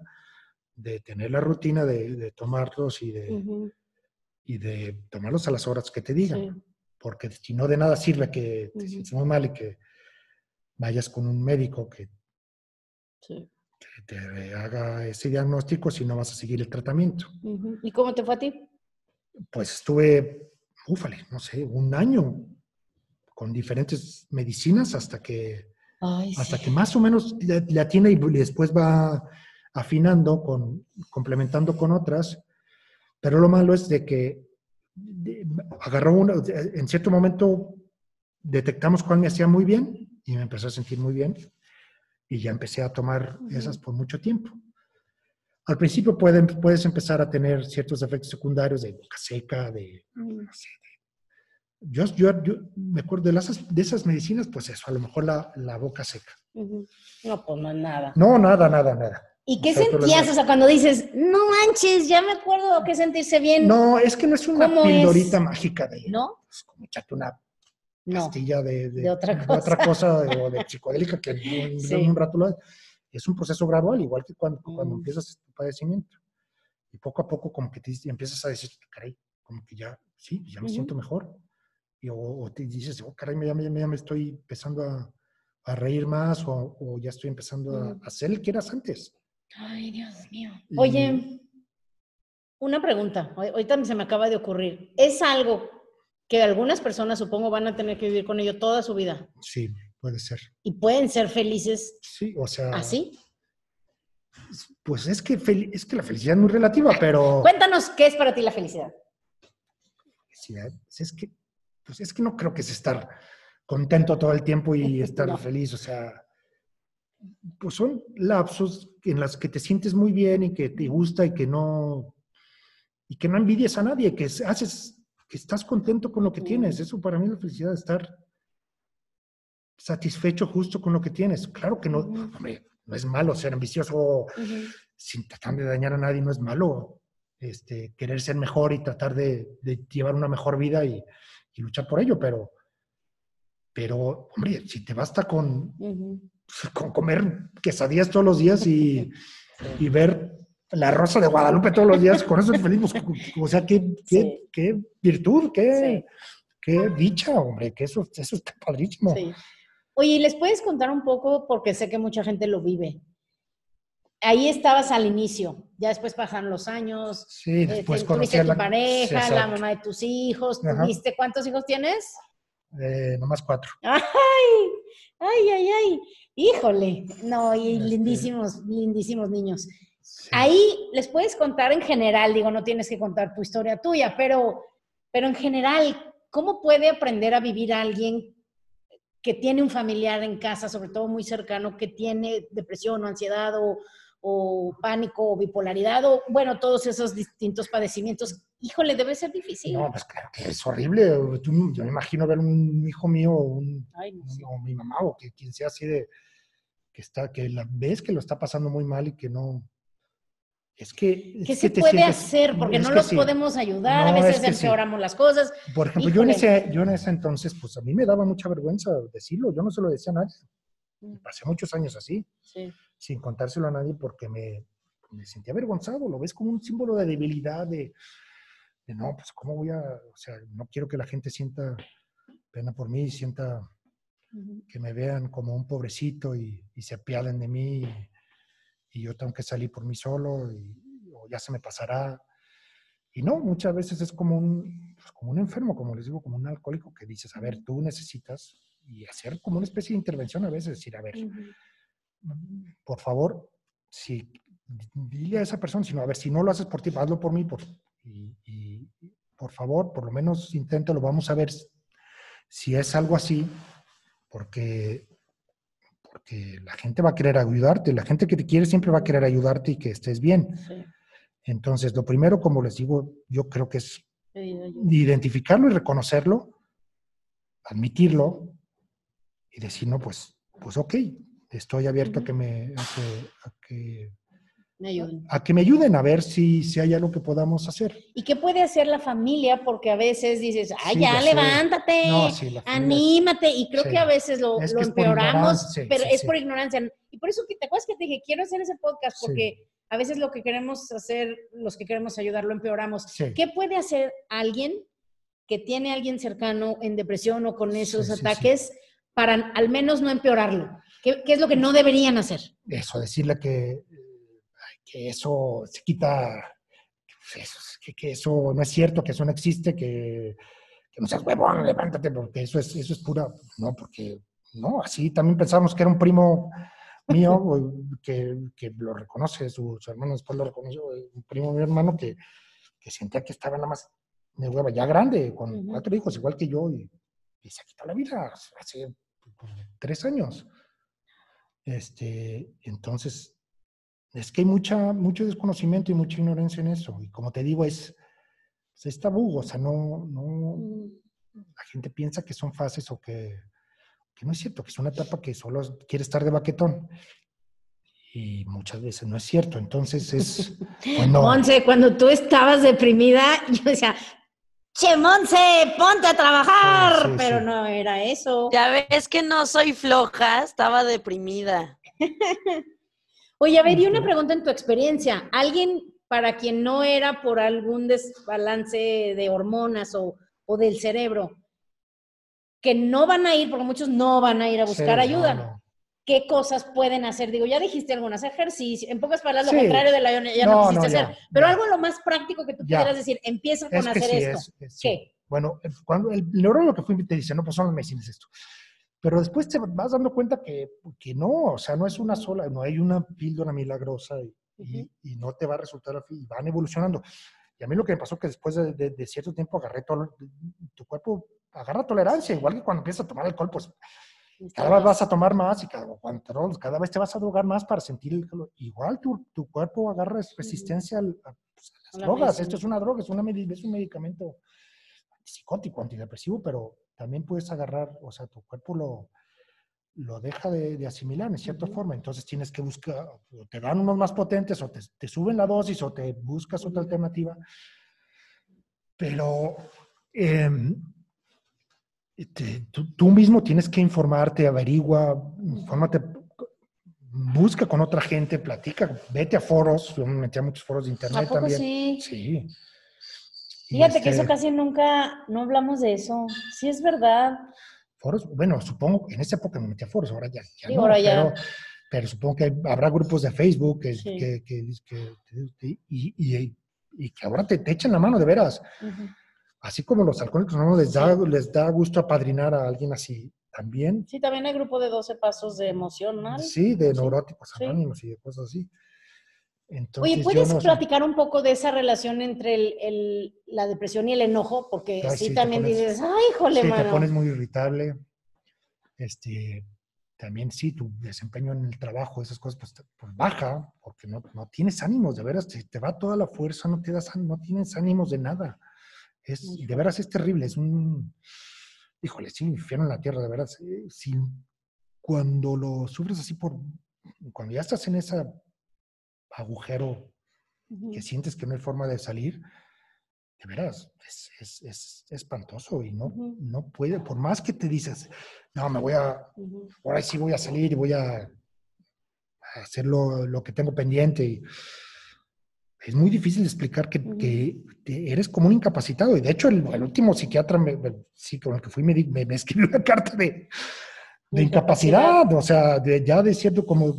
de tener la rutina de, de tomarlos y de, y de tomarlos a las horas que te digan, Sí. porque si no de nada sirve que te Ujú. sientes muy mal y que vayas con un médico que Sí. Que te haga ese diagnóstico si no vas a seguir el tratamiento. ¿Y cómo te fue a ti? Pues estuve, úfale, no sé, un año con diferentes medicinas hasta que, Ay, hasta sí. que más o menos le atina y después va afinando, con, complementando con otras. Pero lo malo es de que agarró una, en cierto momento detectamos cuál me hacía muy bien y me empezó a sentir muy bien y ya empecé a tomar esas por mucho tiempo. Al principio pueden, puedes empezar a tener ciertos efectos secundarios de boca seca, de, Mm. no sé, de- yo, yo, yo me acuerdo de, las, de esas medicinas, pues eso, a lo mejor la, la boca seca. No, pues no es nada. No, nada, nada, nada. ¿Y qué O sea, sentías? O sea, cuando dices, no manches, ya me acuerdo qué sentirse bien. No, es que no es una ¿Cómo es? pildorita mágica de, ¿No? pues, como echarte una No. pastilla de, de otra otra cosa o de psicodélica que en, Sí. en un rato lo es un proceso gradual, igual que cuando, cuando Mm. empiezas tu padecimiento. Y poco a poco como que te empiezas a decir, caray, como que ya, sí, ya me siento mejor. Y, o, o te dices, oh, caray, ya, me- ya ya me estoy empezando a, a reír más o, o ya estoy empezando a, a ser el que eras antes. Ay, Dios mío. Y- Oye, una pregunta. Ahor- Ahorita se me acaba de ocurrir. ¿Es algo que algunas personas, supongo, van a tener que vivir con ello toda su vida Sí, puede ser. y pueden ser felices Sí, o sea, así? pues es que, es que la felicidad es muy relativa, pero... Cuéntanos qué es para ti la felicidad. felicidad, pues es que, pues es que no creo que es estar contento todo el tiempo y estar No. feliz, o sea, pues son lapsos en las que te sientes muy bien y que te gusta y que no, y que no envidias a nadie, que haces, que estás contento con lo que tienes. Eso para mí es la felicidad, estar satisfecho justo con lo que tienes. Claro que no, hombre, no es malo ser ambicioso sin tratar de dañar a nadie, no es malo. Este, querer ser mejor y tratar de, de llevar una mejor vida y, y luchar por ello, pero, pero, hombre, si te basta con, con comer quesadillas todos los días y, y ver la rosa de Guadalupe todos los días, con eso es feliz. o sea, qué, qué, Sí. qué virtud, qué, Sí. qué dicha, hombre, que eso, eso está padrísimo. Sí. Oye, ¿y ¿les puedes contar un poco? Porque sé que mucha gente lo vive. Ahí estabas al inicio, ya después pasaron los años, Sí, este, después conocí tuviste a a tu la pareja, la mamá de tus hijos, Ajá. tuviste, ¿cuántos hijos tienes? Eh, nomás cuatro. ¡Ay! ¡Ay, ay, ay! Híjole, no, y Este- lindísimos, lindísimos niños. Sí. Ahí les puedes contar en general, digo, no tienes que contar tu historia tuya, pero, pero en general, ¿cómo puede aprender a vivir alguien que tiene un familiar en casa, sobre todo muy cercano, que tiene depresión o ansiedad o, o pánico o bipolaridad o, bueno, todos esos distintos padecimientos? Híjole, debe ser difícil. No, pues claro que es horrible. Tú- yo me imagino ver un hijo mío o, un, Ay, no sé. o mi mamá o que quien sea así de que está, que la ves que lo está pasando muy mal y que no. Es que. es ¿Qué que se puede sientes- hacer? Porque no los sí. podemos ayudar, a veces es que sí. empeoramos las cosas. Por ejemplo, yo en, ese, yo en ese entonces, pues a mí me daba mucha vergüenza decirlo. Yo no se lo decía a nadie. Mm. Pasé muchos años así, Sí. sin contárselo a nadie porque me, me sentía avergonzado. Lo ves como un símbolo de debilidad, de, de no, pues cómo voy a. O sea, no quiero que la gente sienta pena por mí, sienta que me vean como un pobrecito y, y se apiaden de mí y, y yo tengo que salir por mí solo y o ya se me pasará. Y no, muchas veces es como un, pues, como un enfermo, como les digo, como un alcohólico que dices, a ver, tú necesitas y hacer como una especie de intervención a veces, decir, a ver, por favor, si dile a esa persona, sino a ver, si no lo haces por ti, hazlo por mí, por, y, y, por favor, por lo menos inténtalo, vamos a ver si es algo así, porque, porque la gente va a querer ayudarte, la gente que te quiere siempre va a querer ayudarte y que estés bien. Sí. Entonces, lo primero, como les digo, yo creo que es identificarlo y reconocerlo, admitirlo y decir, no, pues, pues ok, estoy abierto a que me, a que, a que, Me ayuden. a que me ayuden a ver si, si hay algo que podamos hacer. ¿Y qué puede hacer la familia? Porque a veces dices, ay, Sí, ya, levántate, No, sí, anímate. Y creo Sí. que a veces lo, lo empeoramos, pero es por ignorancia. Y por eso, que ¿te acuerdas que te dije, quiero hacer ese podcast? Porque a veces lo que queremos hacer, los que queremos ayudar, lo empeoramos. ¿Qué puede hacer alguien que tiene a alguien cercano en depresión o con esos ataques para al menos no empeorarlo? ¿Qué, qué es lo que no deberían hacer? Eso, decirle que, que eso se quita, que eso, que, eso no es cierto, que eso no existe, que, que no seas huevón, levántate, porque eso es, eso es pura, no, porque no, así también pensamos que era un primo mío que, que lo reconoce, su, su hermano después lo reconoció, un primo mi hermano que, que sentía que estaba nada más de hueva, ya grande, con cuatro hijos, igual que yo, y, y se quitó la vida hace pues, tres años. Este, entonces, es que hay mucha, mucho desconocimiento y mucha ignorancia en eso. Y como te digo, es, pues, es tabú, o sea, no, no, la gente piensa que son fases o que, que no es cierto, que es una etapa que solo quiere estar de baquetón. Y muchas veces no es cierto. Entonces es, no, Monse, cuando tú estabas deprimida, yo decía, che, Monse, ponte a trabajar. Sí, sí, Pero sí. no era eso. Ya ves que no soy floja, estaba deprimida. Oye, a ver, y una pregunta en tu experiencia. ¿Alguien para quien no era por algún desbalance de hormonas o, o del cerebro, que no van a ir, porque muchos no van a ir a buscar ayuda, no. ¿qué cosas pueden hacer? Digo, ya dijiste algunas ejercicios, en pocas palabras, lo contrario de la ya no, No, quisiste hacer, ya, pero ya. algo lo más práctico que tú Ya. pudieras decir, empieza con Es hacer sí, esto. es, es- sí. ¿Qué? Bueno, cuando el neurólogo que fui te dice, no, pues son las medicinas esto. Pero después te vas dando cuenta que, que no, o sea, no es una sola, no hay una píldora milagrosa y, y- Ujú. y no te va a resultar, y van evolucionando. Y a mí lo que me pasó que después de, de- de cierto tiempo agarré todo, tu cuerpo agarra tolerancia, igual que cuando empiezas a tomar alcohol, pues cada vez vas a tomar más y cada, cada vez te vas a drogar más para sentir el calor. Igual tu, tu cuerpo agarra resistencia al- a, pues, a las drogas. Esto es una droga, es, una, es un medicamento psicótico, antidepresivo, pero también puedes agarrar, o sea, tu cuerpo lo, lo deja de, de asimilar en cierta Ujú. forma. Entonces tienes que buscar, o te dan unos más potentes, o te, te suben la dosis, o te buscas otra alternativa. Pero te- tú, tú mismo tienes que informarte, averigua, infórmate, busca con otra gente, platica, vete a foros. Yo me metí a muchos foros de ¿A internet poco también. sí? Sí. Fíjate que eso este, casi nunca, no hablamos de eso. Sí es verdad. Foros, bueno, supongo, en esa época me metí a foros, ahora ya, ya Sí, no, ahora ya. Pero, pero supongo que habrá grupos de Facebook que, Sí. que, que- que- que- y, y- y que ahora te, te echan la mano de veras. Así como los alcohólicos no les da, les da gusto apadrinar a alguien así. También, Sí, también hay grupo de 12 pasos de emocional. sí, de neuróticos sí. anónimos y de cosas así. Entonces, Oye, ¿puedes no platicar un poco de esa relación entre el- el- la depresión y el enojo? Porque Ay, sí, sí, te también pones- dices, ay, híjole, Sí, te mano. pones muy irritable. Este, también sí, tu desempeño en el trabajo, esas cosas, pues, te- pues, baja, porque no, no tienes ánimos, de veras, te, te va toda la fuerza, no te das, no tienes ánimos de nada. Es, de veras es terrible, es un, híjole, sí, infierno en la tierra, de veras. eh, sí, cuando lo sufres así por, cuando ya estás en ese agujero que sientes que no hay forma de salir, de veras, es, es- es espantoso y no, no puede, por más que te dices, no, me voy a, ahora sí voy a salir y voy a, hacer lo, lo que tengo pendiente. Y es muy difícil explicar que, que eres como un incapacitado. Y de hecho, el, el último psiquiatra me- me- sí, con el que fui me, me- escribió una carta de, de incapacidad, o sea, de, ya de cierto como,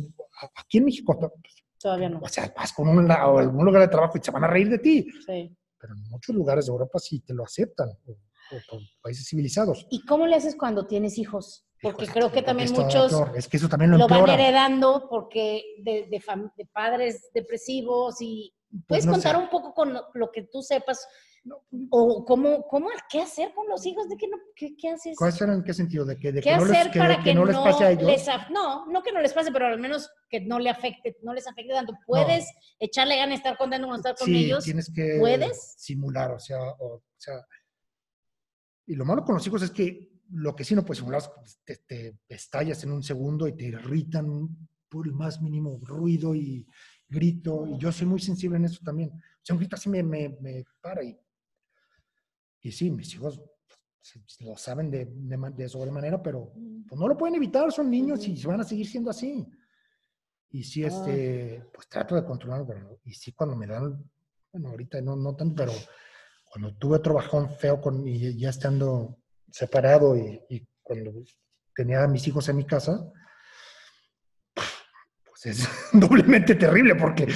aquí en México, Todavía no. o sea, vas con un, o algún lugar de trabajo y se van a reír de ti Sí. pero en muchos lugares de Europa sí te lo aceptan, o, o países civilizados. ¿Y cómo le haces cuando tienes hijos? Porque creo que también muchos. Es que eso también lo lo van heredando porque de, de de padres depresivos y Pues puedes no contar sé. un poco con lo, que tú sepas ¿O cómo, cómo, qué hacer con los hijos? ¿De qué, no, qué, qué haces? ¿Cuál será en qué sentido? ¿De que, de ¿Qué que no les, hacer que- para que que, no les pase a ellos? les no, no que no les pase, pero al menos que no le afecte, no les afecte tanto. ¿Puedes echarle ganas de estar contento con estar con sí, ellos? tienes que ¿Puedes? simular, o sea, o, o sea, y lo malo con los hijos es que lo que sí no puedes simular que te, te estallas en un segundo y te irritan por el más mínimo ruido y grito, y yo soy muy sensible en eso también. O sea, un grito así me, me, me para y, y sí, mis hijos pues, lo saben de, de, de sobremanera, pero pues, no lo pueden evitar, son niños y van a seguir siendo así. Y sí, este, pues trato de controlarlo, pero y sí cuando me dan, bueno, ahorita no, no tanto, pero cuando tuve otro bajón feo con, y ya estando separado y, y cuando tenía a mis hijos en mi casa, pues es doblemente terrible porque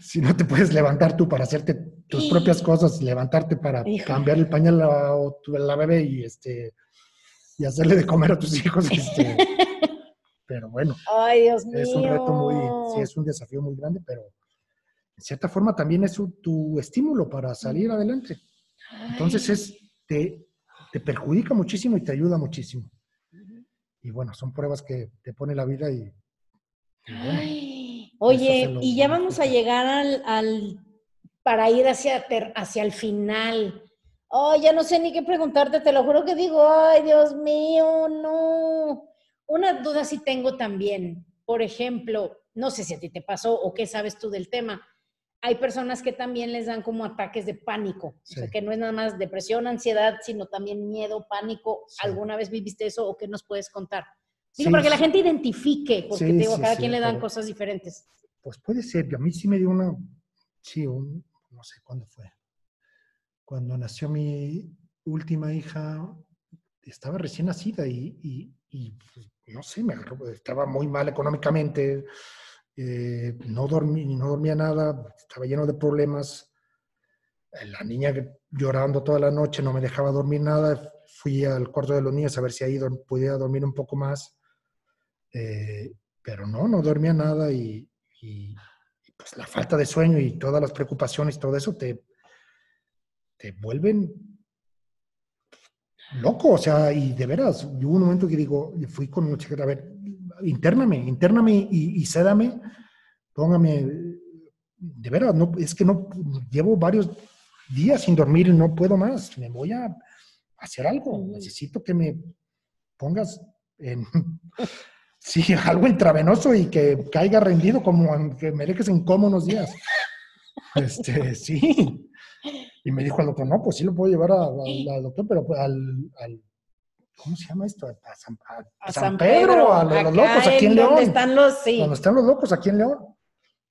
si no te puedes levantar tú para hacerte tus propias cosas, levantarte para Híjole. cambiar el pañal a, o tu- la bebé y este y hacerle de comer a tus hijos, este, pero bueno, Ay, Dios mío. es un reto muy, sí, es un desafío muy grande, pero en cierta forma también es un- tu estímulo para salir adelante. Entonces es, te, te perjudica muchísimo y te ayuda muchísimo. Y bueno, son pruebas que te pone la vida y, bueno, Oye, y ya vamos a llegar al, al- para ir hacia, ter- hacia el final. Ay, ya no sé ni qué preguntarte, te lo juro que digo, ay, Dios mío, no. Una duda sí tengo también. Por ejemplo, no sé si a ti te pasó o qué sabes tú del tema. Hay personas que también les dan como ataques de pánico, o sea, que no es nada más depresión, ansiedad, sino también miedo, pánico. Sí. ¿Alguna vez viviste eso o qué nos puedes contar? Digo, Sí, para que la gente identifique, porque Sí, te digo, sí, cada quien le dan pero- cosas diferentes. pues puede ser. A mí sí me dio una, sí, un, no sé cuándo fue. Cuando nació mi última hija, estaba recién nacida y, y- y, pues, no sé, me agarró, estaba muy mal económicamente, eh, no, dormí, no dormía nada, estaba lleno de problemas. La niña llorando toda la noche, no me dejaba dormir nada. Fui al cuarto de los niños a ver si ahí podía dormir un poco más. Eh, pero no, no dormía nada y, y- y, pues la falta de sueño y todas las preocupaciones, todo eso te, te vuelven loco, o sea, y de veras, hubo un momento que digo, fui con una chica, a ver, intername, intername y, y cédame, póngame, de veras, no, es que no, llevo varios días sin dormir y no puedo más, me voy a hacer algo, necesito que me pongas en, sí, algo intravenoso y que caiga rendido, como que me dejes en coma unos días. Este, sí. Y me dijo el doctor, no, pues sí lo puedo llevar a- a- al doctor, pero pues al, al- ¿cómo se llama esto? A San, a- a San Pedro, a los locos aquí en León. Donde están los, sí. Donde están los locos aquí en León.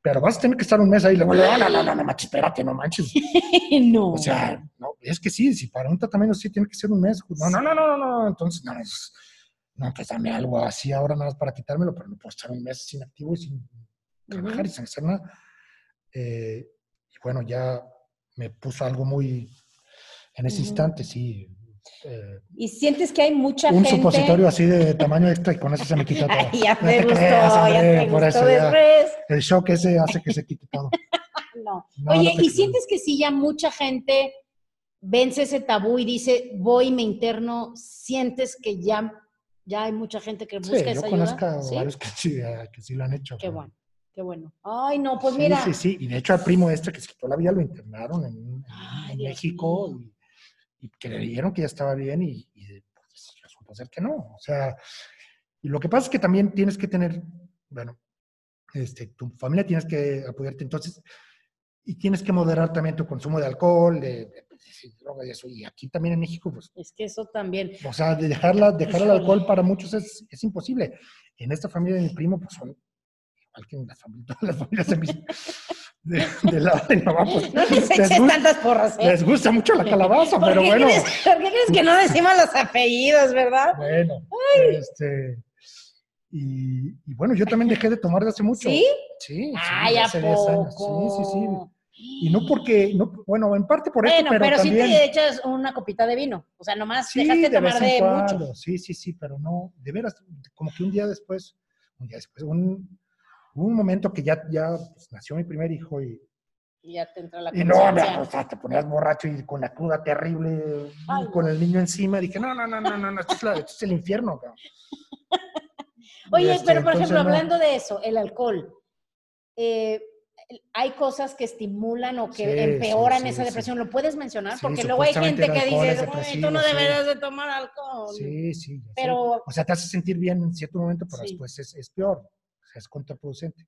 Pero vas a tener que estar un mes ahí. Le digo, no, no, no, no, no, manches, espérate, no manches. no. O sea, no, es que sí, si para un tratamiento sí tiene que ser un mes. No, no, no, no, no, no. Entonces, no, es, no, pues dame algo así ahora nada más para quitármelo, pero no puedo estar un mes sin activo y sin trabajar Ujú. y sin hacer nada. Eh, y bueno, ya me puso algo muy, en ese Ujú. instante, sí. eh, y sientes que hay mucha un gente. supositorio así de tamaño extra y con eso se me quita todo. Ay, ya No te gustó, creas, ya te por gustó eso ya. El shock ese hace que se quite todo. No. No, Oye, no ¿y sientes que si ya mucha gente vence ese tabú y dice, voy, me interno, sientes que ya, ya hay mucha gente que busca Sí, yo esa conozco ayuda? ¿Sí? varios que sí, eh, que sí lo han hecho. Qué bueno, qué bueno. Ay, no, pues sí, mira. Sí, sí, y de hecho al primo este que se quitó la vida lo internaron en, en- Ay, en México y, y que le dijeron que ya estaba bien y, y, pues, resultó ser que no. O sea, y lo que pasa es que también tienes que tener, bueno, este, tu familia tienes que apoyarte entonces y tienes que moderar también tu consumo de alcohol, de, de- de droga y eso. Y aquí también en México, pues Es que eso también. o sea, de dejarla, dejar el alcohol para muchos es, es imposible. En esta familia de mi primo, pues son igual que en la familia, todas las familias de, mis, de, de la de mi mamá, pues No les les, eches gu- tantas porras, ¿eh? les gusta mucho la calabaza, ¿Por pero qué bueno, crees- ¿Por qué crees que no decimos los apellidos, verdad? bueno, este, y, y bueno, yo también dejé de tomar de hace mucho. ¿Sí? Sí, sí, Ay, ¿a hace 10 años. poco? Sí, sí, sí. Y no porque, no, bueno, en parte por esto, Bueno, pero, pero, sí también... te echas una copita de vino. O sea, nomás Sí, dejaste de tomar de cuando, mucho. sí, sí, sí, pero no, de veras, como que un día después, un día después, un, un momento que ya, ya pues, nació mi primer hijo y, Y ya te entra la Y no, o sea, te ponías borracho y con la cruda terrible, Ay, con el niño encima. Dije, no, no, no, no, no, no, esto es, la- esto es el infierno, cabrón. Oye, Este, pero por ejemplo, no. hablando de eso, el alcohol, eh, hay cosas que estimulan o que Sí, empeoran sí, esa sí. depresión. ¿Lo puedes mencionar? Porque luego hay gente que dice, es "Güey, tú no deberías de tomar alcohol. Sí, sí. Pero- O sea, te hace sentir bien en cierto momento, pero después es, es peor. O sea, es contraproducente.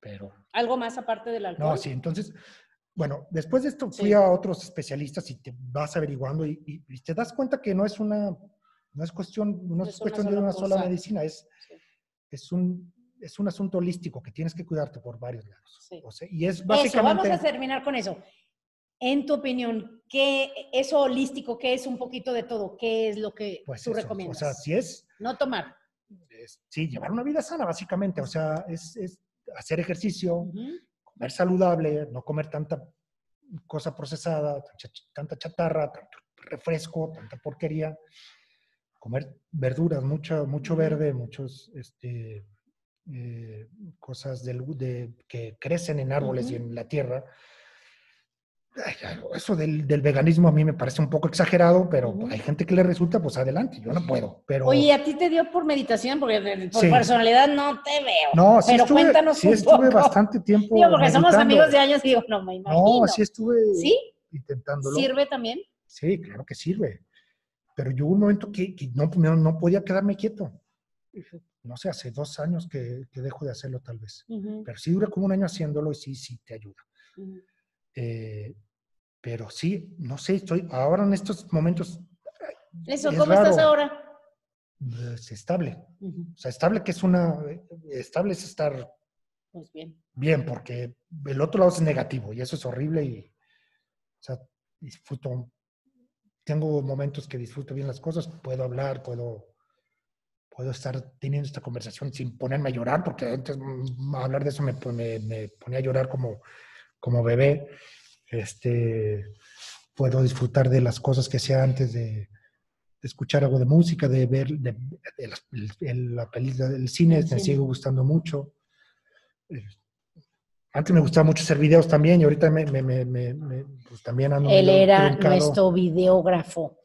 Pero, ¿Algo más aparte del alcohol? no, sí, entonces, bueno, después de esto fui a otros especialistas y te vas averiguando y, y- y te das cuenta que no es una, no es cuestión, no es es una cuestión de sola una sola cosa. medicina, es, es un, es un asunto holístico que tienes que cuidarte por varios lados. Sí. O sea, y es Eso, vamos básicamente... a terminar con eso. En tu opinión, ¿qué eso holístico, qué es un poquito de todo? ¿Qué es lo que pues tú eso, recomiendas? O sea, si es, no tomar. es- sí, llevar una vida sana, básicamente. O sea, es, es hacer ejercicio, comer saludable, no comer tanta cosa procesada, tanta ch- tanta chatarra, tanto refresco, tanta porquería. Comer verduras, mucho, mucho verde, muchos este, eh, cosas del- de, que crecen en árboles y Ujú. en la tierra. Ay, Eso del, del veganismo a mí me parece un poco exagerado, pero Ujú. hay gente que le resulta, pues adelante, yo no puedo. Pero Oye, ¿a ti te dio por meditación? Porque por Sí. personalidad no te veo. no, sí pero estuve, cuéntanos sí un estuve poco. bastante tiempo. Digo, porque somos meditando. amigos de años y digo, no me imagino. No, sí estuve ¿Sí? intentándolo. ¿Sirve también? Sí, claro que sirve. Pero yo hubo un momento que, que no, no, no podía quedarme quieto. No sé, hace dos años que, que dejo de hacerlo tal vez. Pero sí dura como un año haciéndolo y sí, sí te ayuda. Eh, pero sí, no sé, estoy ahora en estos momentos Eso, Es ¿cómo estás ahora? pues, estable. O sea, estable que es una, estable es estar Pues bien. bien, porque el otro lado es negativo y eso es horrible y, o sea, disfruto, tengo momentos que disfruto bien las cosas, puedo hablar, puedo, puedo estar teniendo esta conversación sin ponerme a llorar, porque antes mm, hablar de eso me, pon- me- me ponía a llorar como, como bebé. Este, puedo disfrutar de las cosas que hacía antes de, de escuchar algo de música, de ver de, la película del cine, me sigue gustando mucho. Eh, Antes me gustaba mucho hacer videos también y ahorita me, me- me- pues también ando Él era truncado, nuestro videógrafo,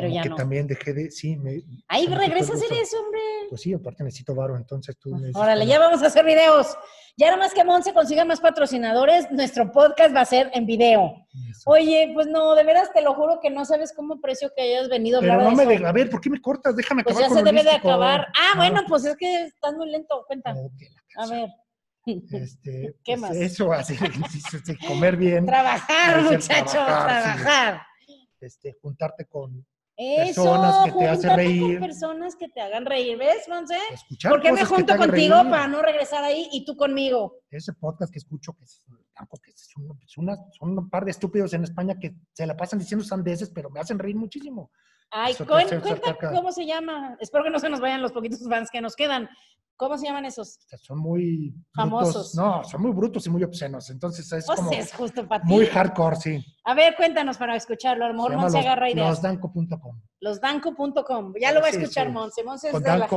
pero ya que no. también dejé de, sí, me, Ahí regresa a hacer eso, hombre. Pues sí, aparte necesito varo, entonces tú Órale, ya vamos a hacer videos. Ya nada más que Monse consiga más patrocinadores, nuestro podcast va a ser en video. Eso. Oye, pues no, de veras te lo juro que no sabes cómo aprecio que hayas venido a Pero hablar no de me eso. de, a ver, ¿por qué me cortas? Déjame Pues acabar ya con se debe de acabar. Ah, No, bueno, pues es que estás muy lento, cuenta. A ver. Este, ¿Qué pues más? Eso, así, sí, comer bien, Trabajar, Debe ser muchacho, trabajar, sí. trabajar. este, juntarte con, Eso, Personas que te hacen reír. personas que te hagan reír, ¿ves, Monse? escuchar ¿Por qué me junto contigo reír. para no regresar ahí y tú conmigo? Ese podcast que escucho, que es, tampoco que es un- es una- son un par de estúpidos en España que se la pasan diciendo sandeces, pero me hacen reír muchísimo. Ay, Eso cuenta cómo se llama. Espero que no se nos vayan los poquitos fans que nos quedan. ¿Cómo se llaman esos? Son muy Famosos. brutos. No, son muy brutos y muy obscenos. Entonces es O como sea, es justo para ti. muy hardcore, sí. A ver, cuéntanos para escucharlo. A lo mejor Monse los- agarra ideas. losdanco.com. Losdanco.com. Ya lo va a escuchar sí. Monse. Monse es Con de la Danco,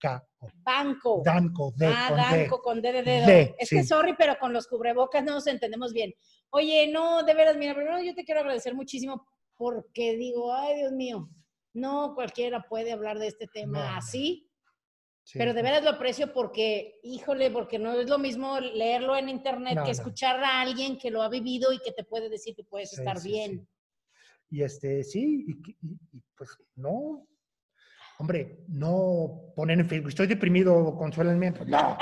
generación. D-A-N-K-O. Banco. Danco, D, ah, con Danco con D de dedo. D, es que sí. sorry, pero con los cubrebocas no nos entendemos bien. Oye, no, de veras, mira, primero yo te quiero agradecer muchísimo porque digo, ay, Dios mío, no cualquiera puede hablar de este tema No, así. D. Sí. Pero de veras lo aprecio porque, híjole, porque no es lo mismo leerlo en internet No, que no. escuchar a alguien que lo ha vivido y que te puede decir que puedes Sí, estar sí, bien. Y este, sí, y, que- y- y, pues no, hombre, no poner en Facebook, estoy deprimido, consuélenme, pues no.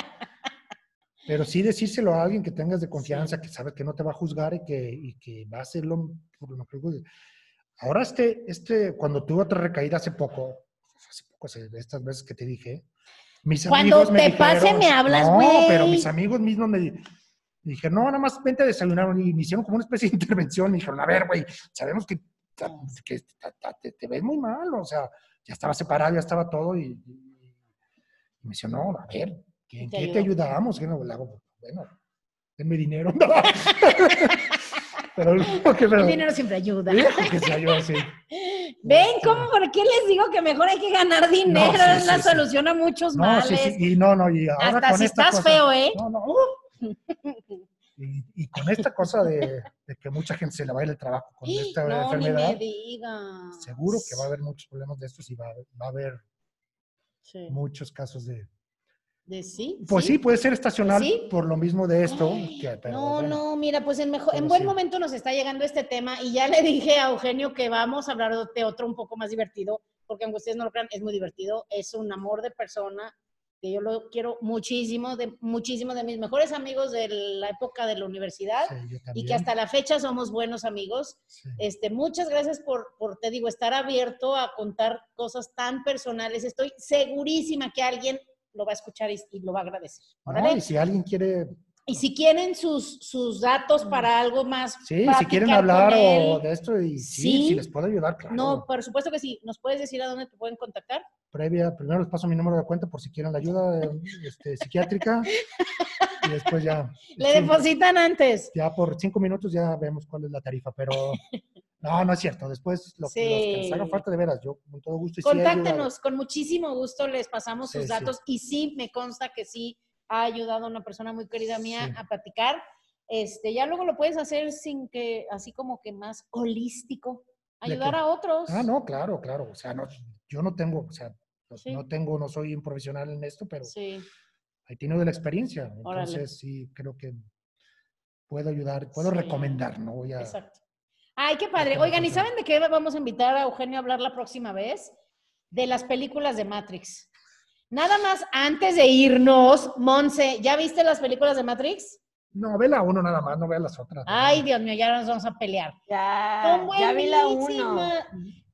Pero sí decírselo a alguien que tengas de confianza, que sabes que no te va a juzgar y que, y que va a hacerlo por lo que juzgue. Ahora este, este, cuando tuve otra recaída hace poco, hace poco, hace estas veces que te dije, mis Cuando amigos me te pase, dijeron- me hablas, No, güey. pero mis amigos mismos me di- dije, no, nada más vente a desayunar y me hicieron como una especie de intervención. Me dijeron, a ver, güey, sabemos que, ta- que ta- te, te ves muy mal, o sea, ya estaba separado, ya estaba todo y, me dijeron, no, a ver, ¿qué- ¿en Te qué te hago, bueno, denme dinero. pero, porque, El dinero siempre ayuda. que se. ¿Ven cómo? ¿Por qué les digo que mejor hay que ganar dinero? sí, es la sí, solución a muchos males. y no, no, y ahora Hasta con si esta estás cosa- feo, ¿eh? No, no, uh, Y, y con esta cosa de, de que mucha gente se le va a ir el trabajo con esta no, ni enfermedad, me digas. seguro que va a haber muchos problemas de estos y va, va a haber Sí. muchos casos de... ¿De sí? Pues sí, puede ser estacional ¿Sí? por lo mismo de esto. Ay, que- pero no, bueno, no, mira, pues en, mejor, en buen sí. momento nos está llegando este tema y ya le dije a Eugenio que vamos a hablar de otro un poco más divertido, porque aunque ustedes no lo crean, es muy divertido, es un amor de persona que yo lo quiero muchísimo, de muchísimo de mis mejores amigos de la época de la universidad sí, y que hasta la fecha somos buenos amigos. sí. Este, muchas gracias por, por, te digo, estar abierto a contar cosas tan personales. Estoy segurísima que alguien lo va a escuchar y, y lo va a agradecer. No, y si alguien quiere, Y si quieren sus, sus datos para algo más. sí, si quieren hablar él, o de esto y sí, Sí. si les puedo ayudar, claro. No, por supuesto que sí. ¿Nos puedes decir a dónde te pueden contactar? Previa, primero les paso mi número de cuenta por si quieren la ayuda este, psiquiátrica y después ya. Le sí, depositan antes. ya por cinco minutos ya vemos cuál es la tarifa, pero no, no es cierto. Después lo, que- los que les haga Sí. falta de veras, yo con todo gusto. y sí. Contáctenos, con muchísimo gusto les pasamos Sí, sus sí. datos y sí, me consta que sí ha ayudado a una persona muy querida mía Sí. a platicar. Este, ya luego lo puedes hacer sin que, así como que más holístico, ¿De ayudar a otros. Ah, no, claro, claro. O sea, no, yo no tengo, o sea, no, Sí. no tengo, no soy un profesional en esto, pero Sí, he tenido de la experiencia. Órale. Entonces sí creo que puedo ayudar, puedo Sí. recomendar, no voy a. exacto. Ay, qué padre. Oigan, ¿y saben de qué vamos a invitar a Eugenio a hablar la próxima vez? De las películas de Matrix. Nada más antes de irnos, Monse, ¿ya viste las películas de Matrix? No, ve la uno nada más, no vea las otras. Ay, Dios mío, ya nos vamos a pelear. Ya, Son ya vi la uno.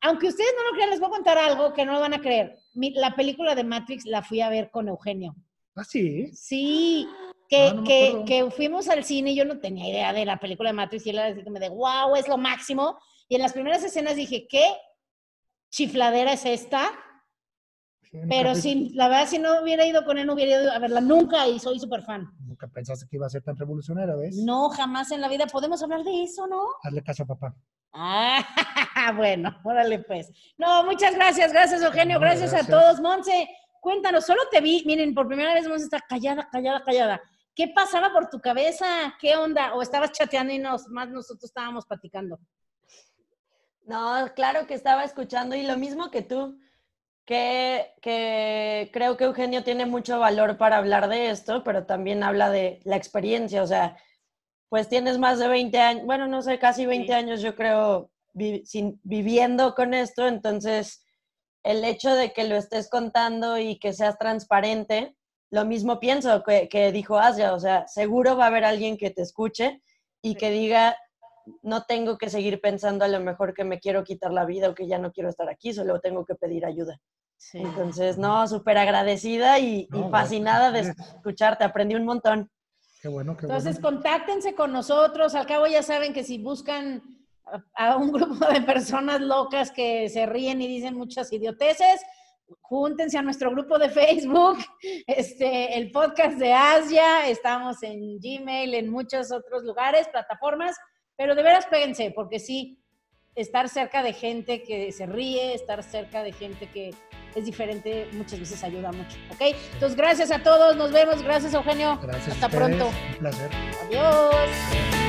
Aunque ustedes no lo crean, les voy a contar algo que no lo van a creer. Mi- la película de Matrix la fui a ver con Eugenio. Ah, sí. Sí, que, Ah, no que, que fuimos al cine y yo no tenía idea de la película de Matrix y él era así que me de, wow, es lo máximo. Y en las primeras escenas dije, ¿qué chifladera es esta? Pero sin, la verdad, si no hubiera ido con él, no hubiera ido a verla nunca y soy súper fan. Nunca pensaste que iba a ser tan revolucionaria, ¿ves? No, jamás en la vida podemos hablar de eso, ¿no? Hazle caso a papá. Ah, bueno, órale pues. No, muchas gracias, gracias Eugenio, No, gracias, a todos. Monse, cuéntanos, solo te vi, miren, por primera vez Monse está callada, callada, callada. ¿Qué pasaba por tu cabeza? ¿Qué onda? ¿O estabas chateando y nos, más nosotros estábamos platicando? No, claro que estaba escuchando y lo mismo que tú, que, que creo que Eugenio tiene mucho valor para hablar de esto, pero también habla de la experiencia, o sea, pues tienes más de 20 años, bueno, no sé, casi 20 Sí. años yo creo vi- sin- viviendo con esto, entonces el hecho de que lo estés contando y que seas transparente, lo mismo pienso que, que dijo Asia, o sea, seguro va a haber alguien que te escuche y Sí. que diga, no tengo que seguir pensando a lo mejor que me quiero quitar la vida o que ya no quiero estar aquí, solo tengo que pedir ayuda. Sí. Entonces, no, súper agradecida y, y No, fascinada de escucharte, aprendí un montón. Qué bueno, qué Entonces, bueno. contáctense con nosotros. Al cabo ya saben que si buscan a, a un grupo de personas locas que se ríen y dicen muchas idioteces, júntense a nuestro grupo de Facebook, este, el podcast de Asia, estamos en Gmail, en muchos otros lugares, plataformas, pero de veras péguense, porque sí, estar cerca de gente que se ríe, estar cerca de gente que es diferente, muchas veces ayuda mucho, ¿ok? Entonces, gracias a todos, nos vemos, gracias Eugenio, Gracias. hasta pronto, Un placer. adiós.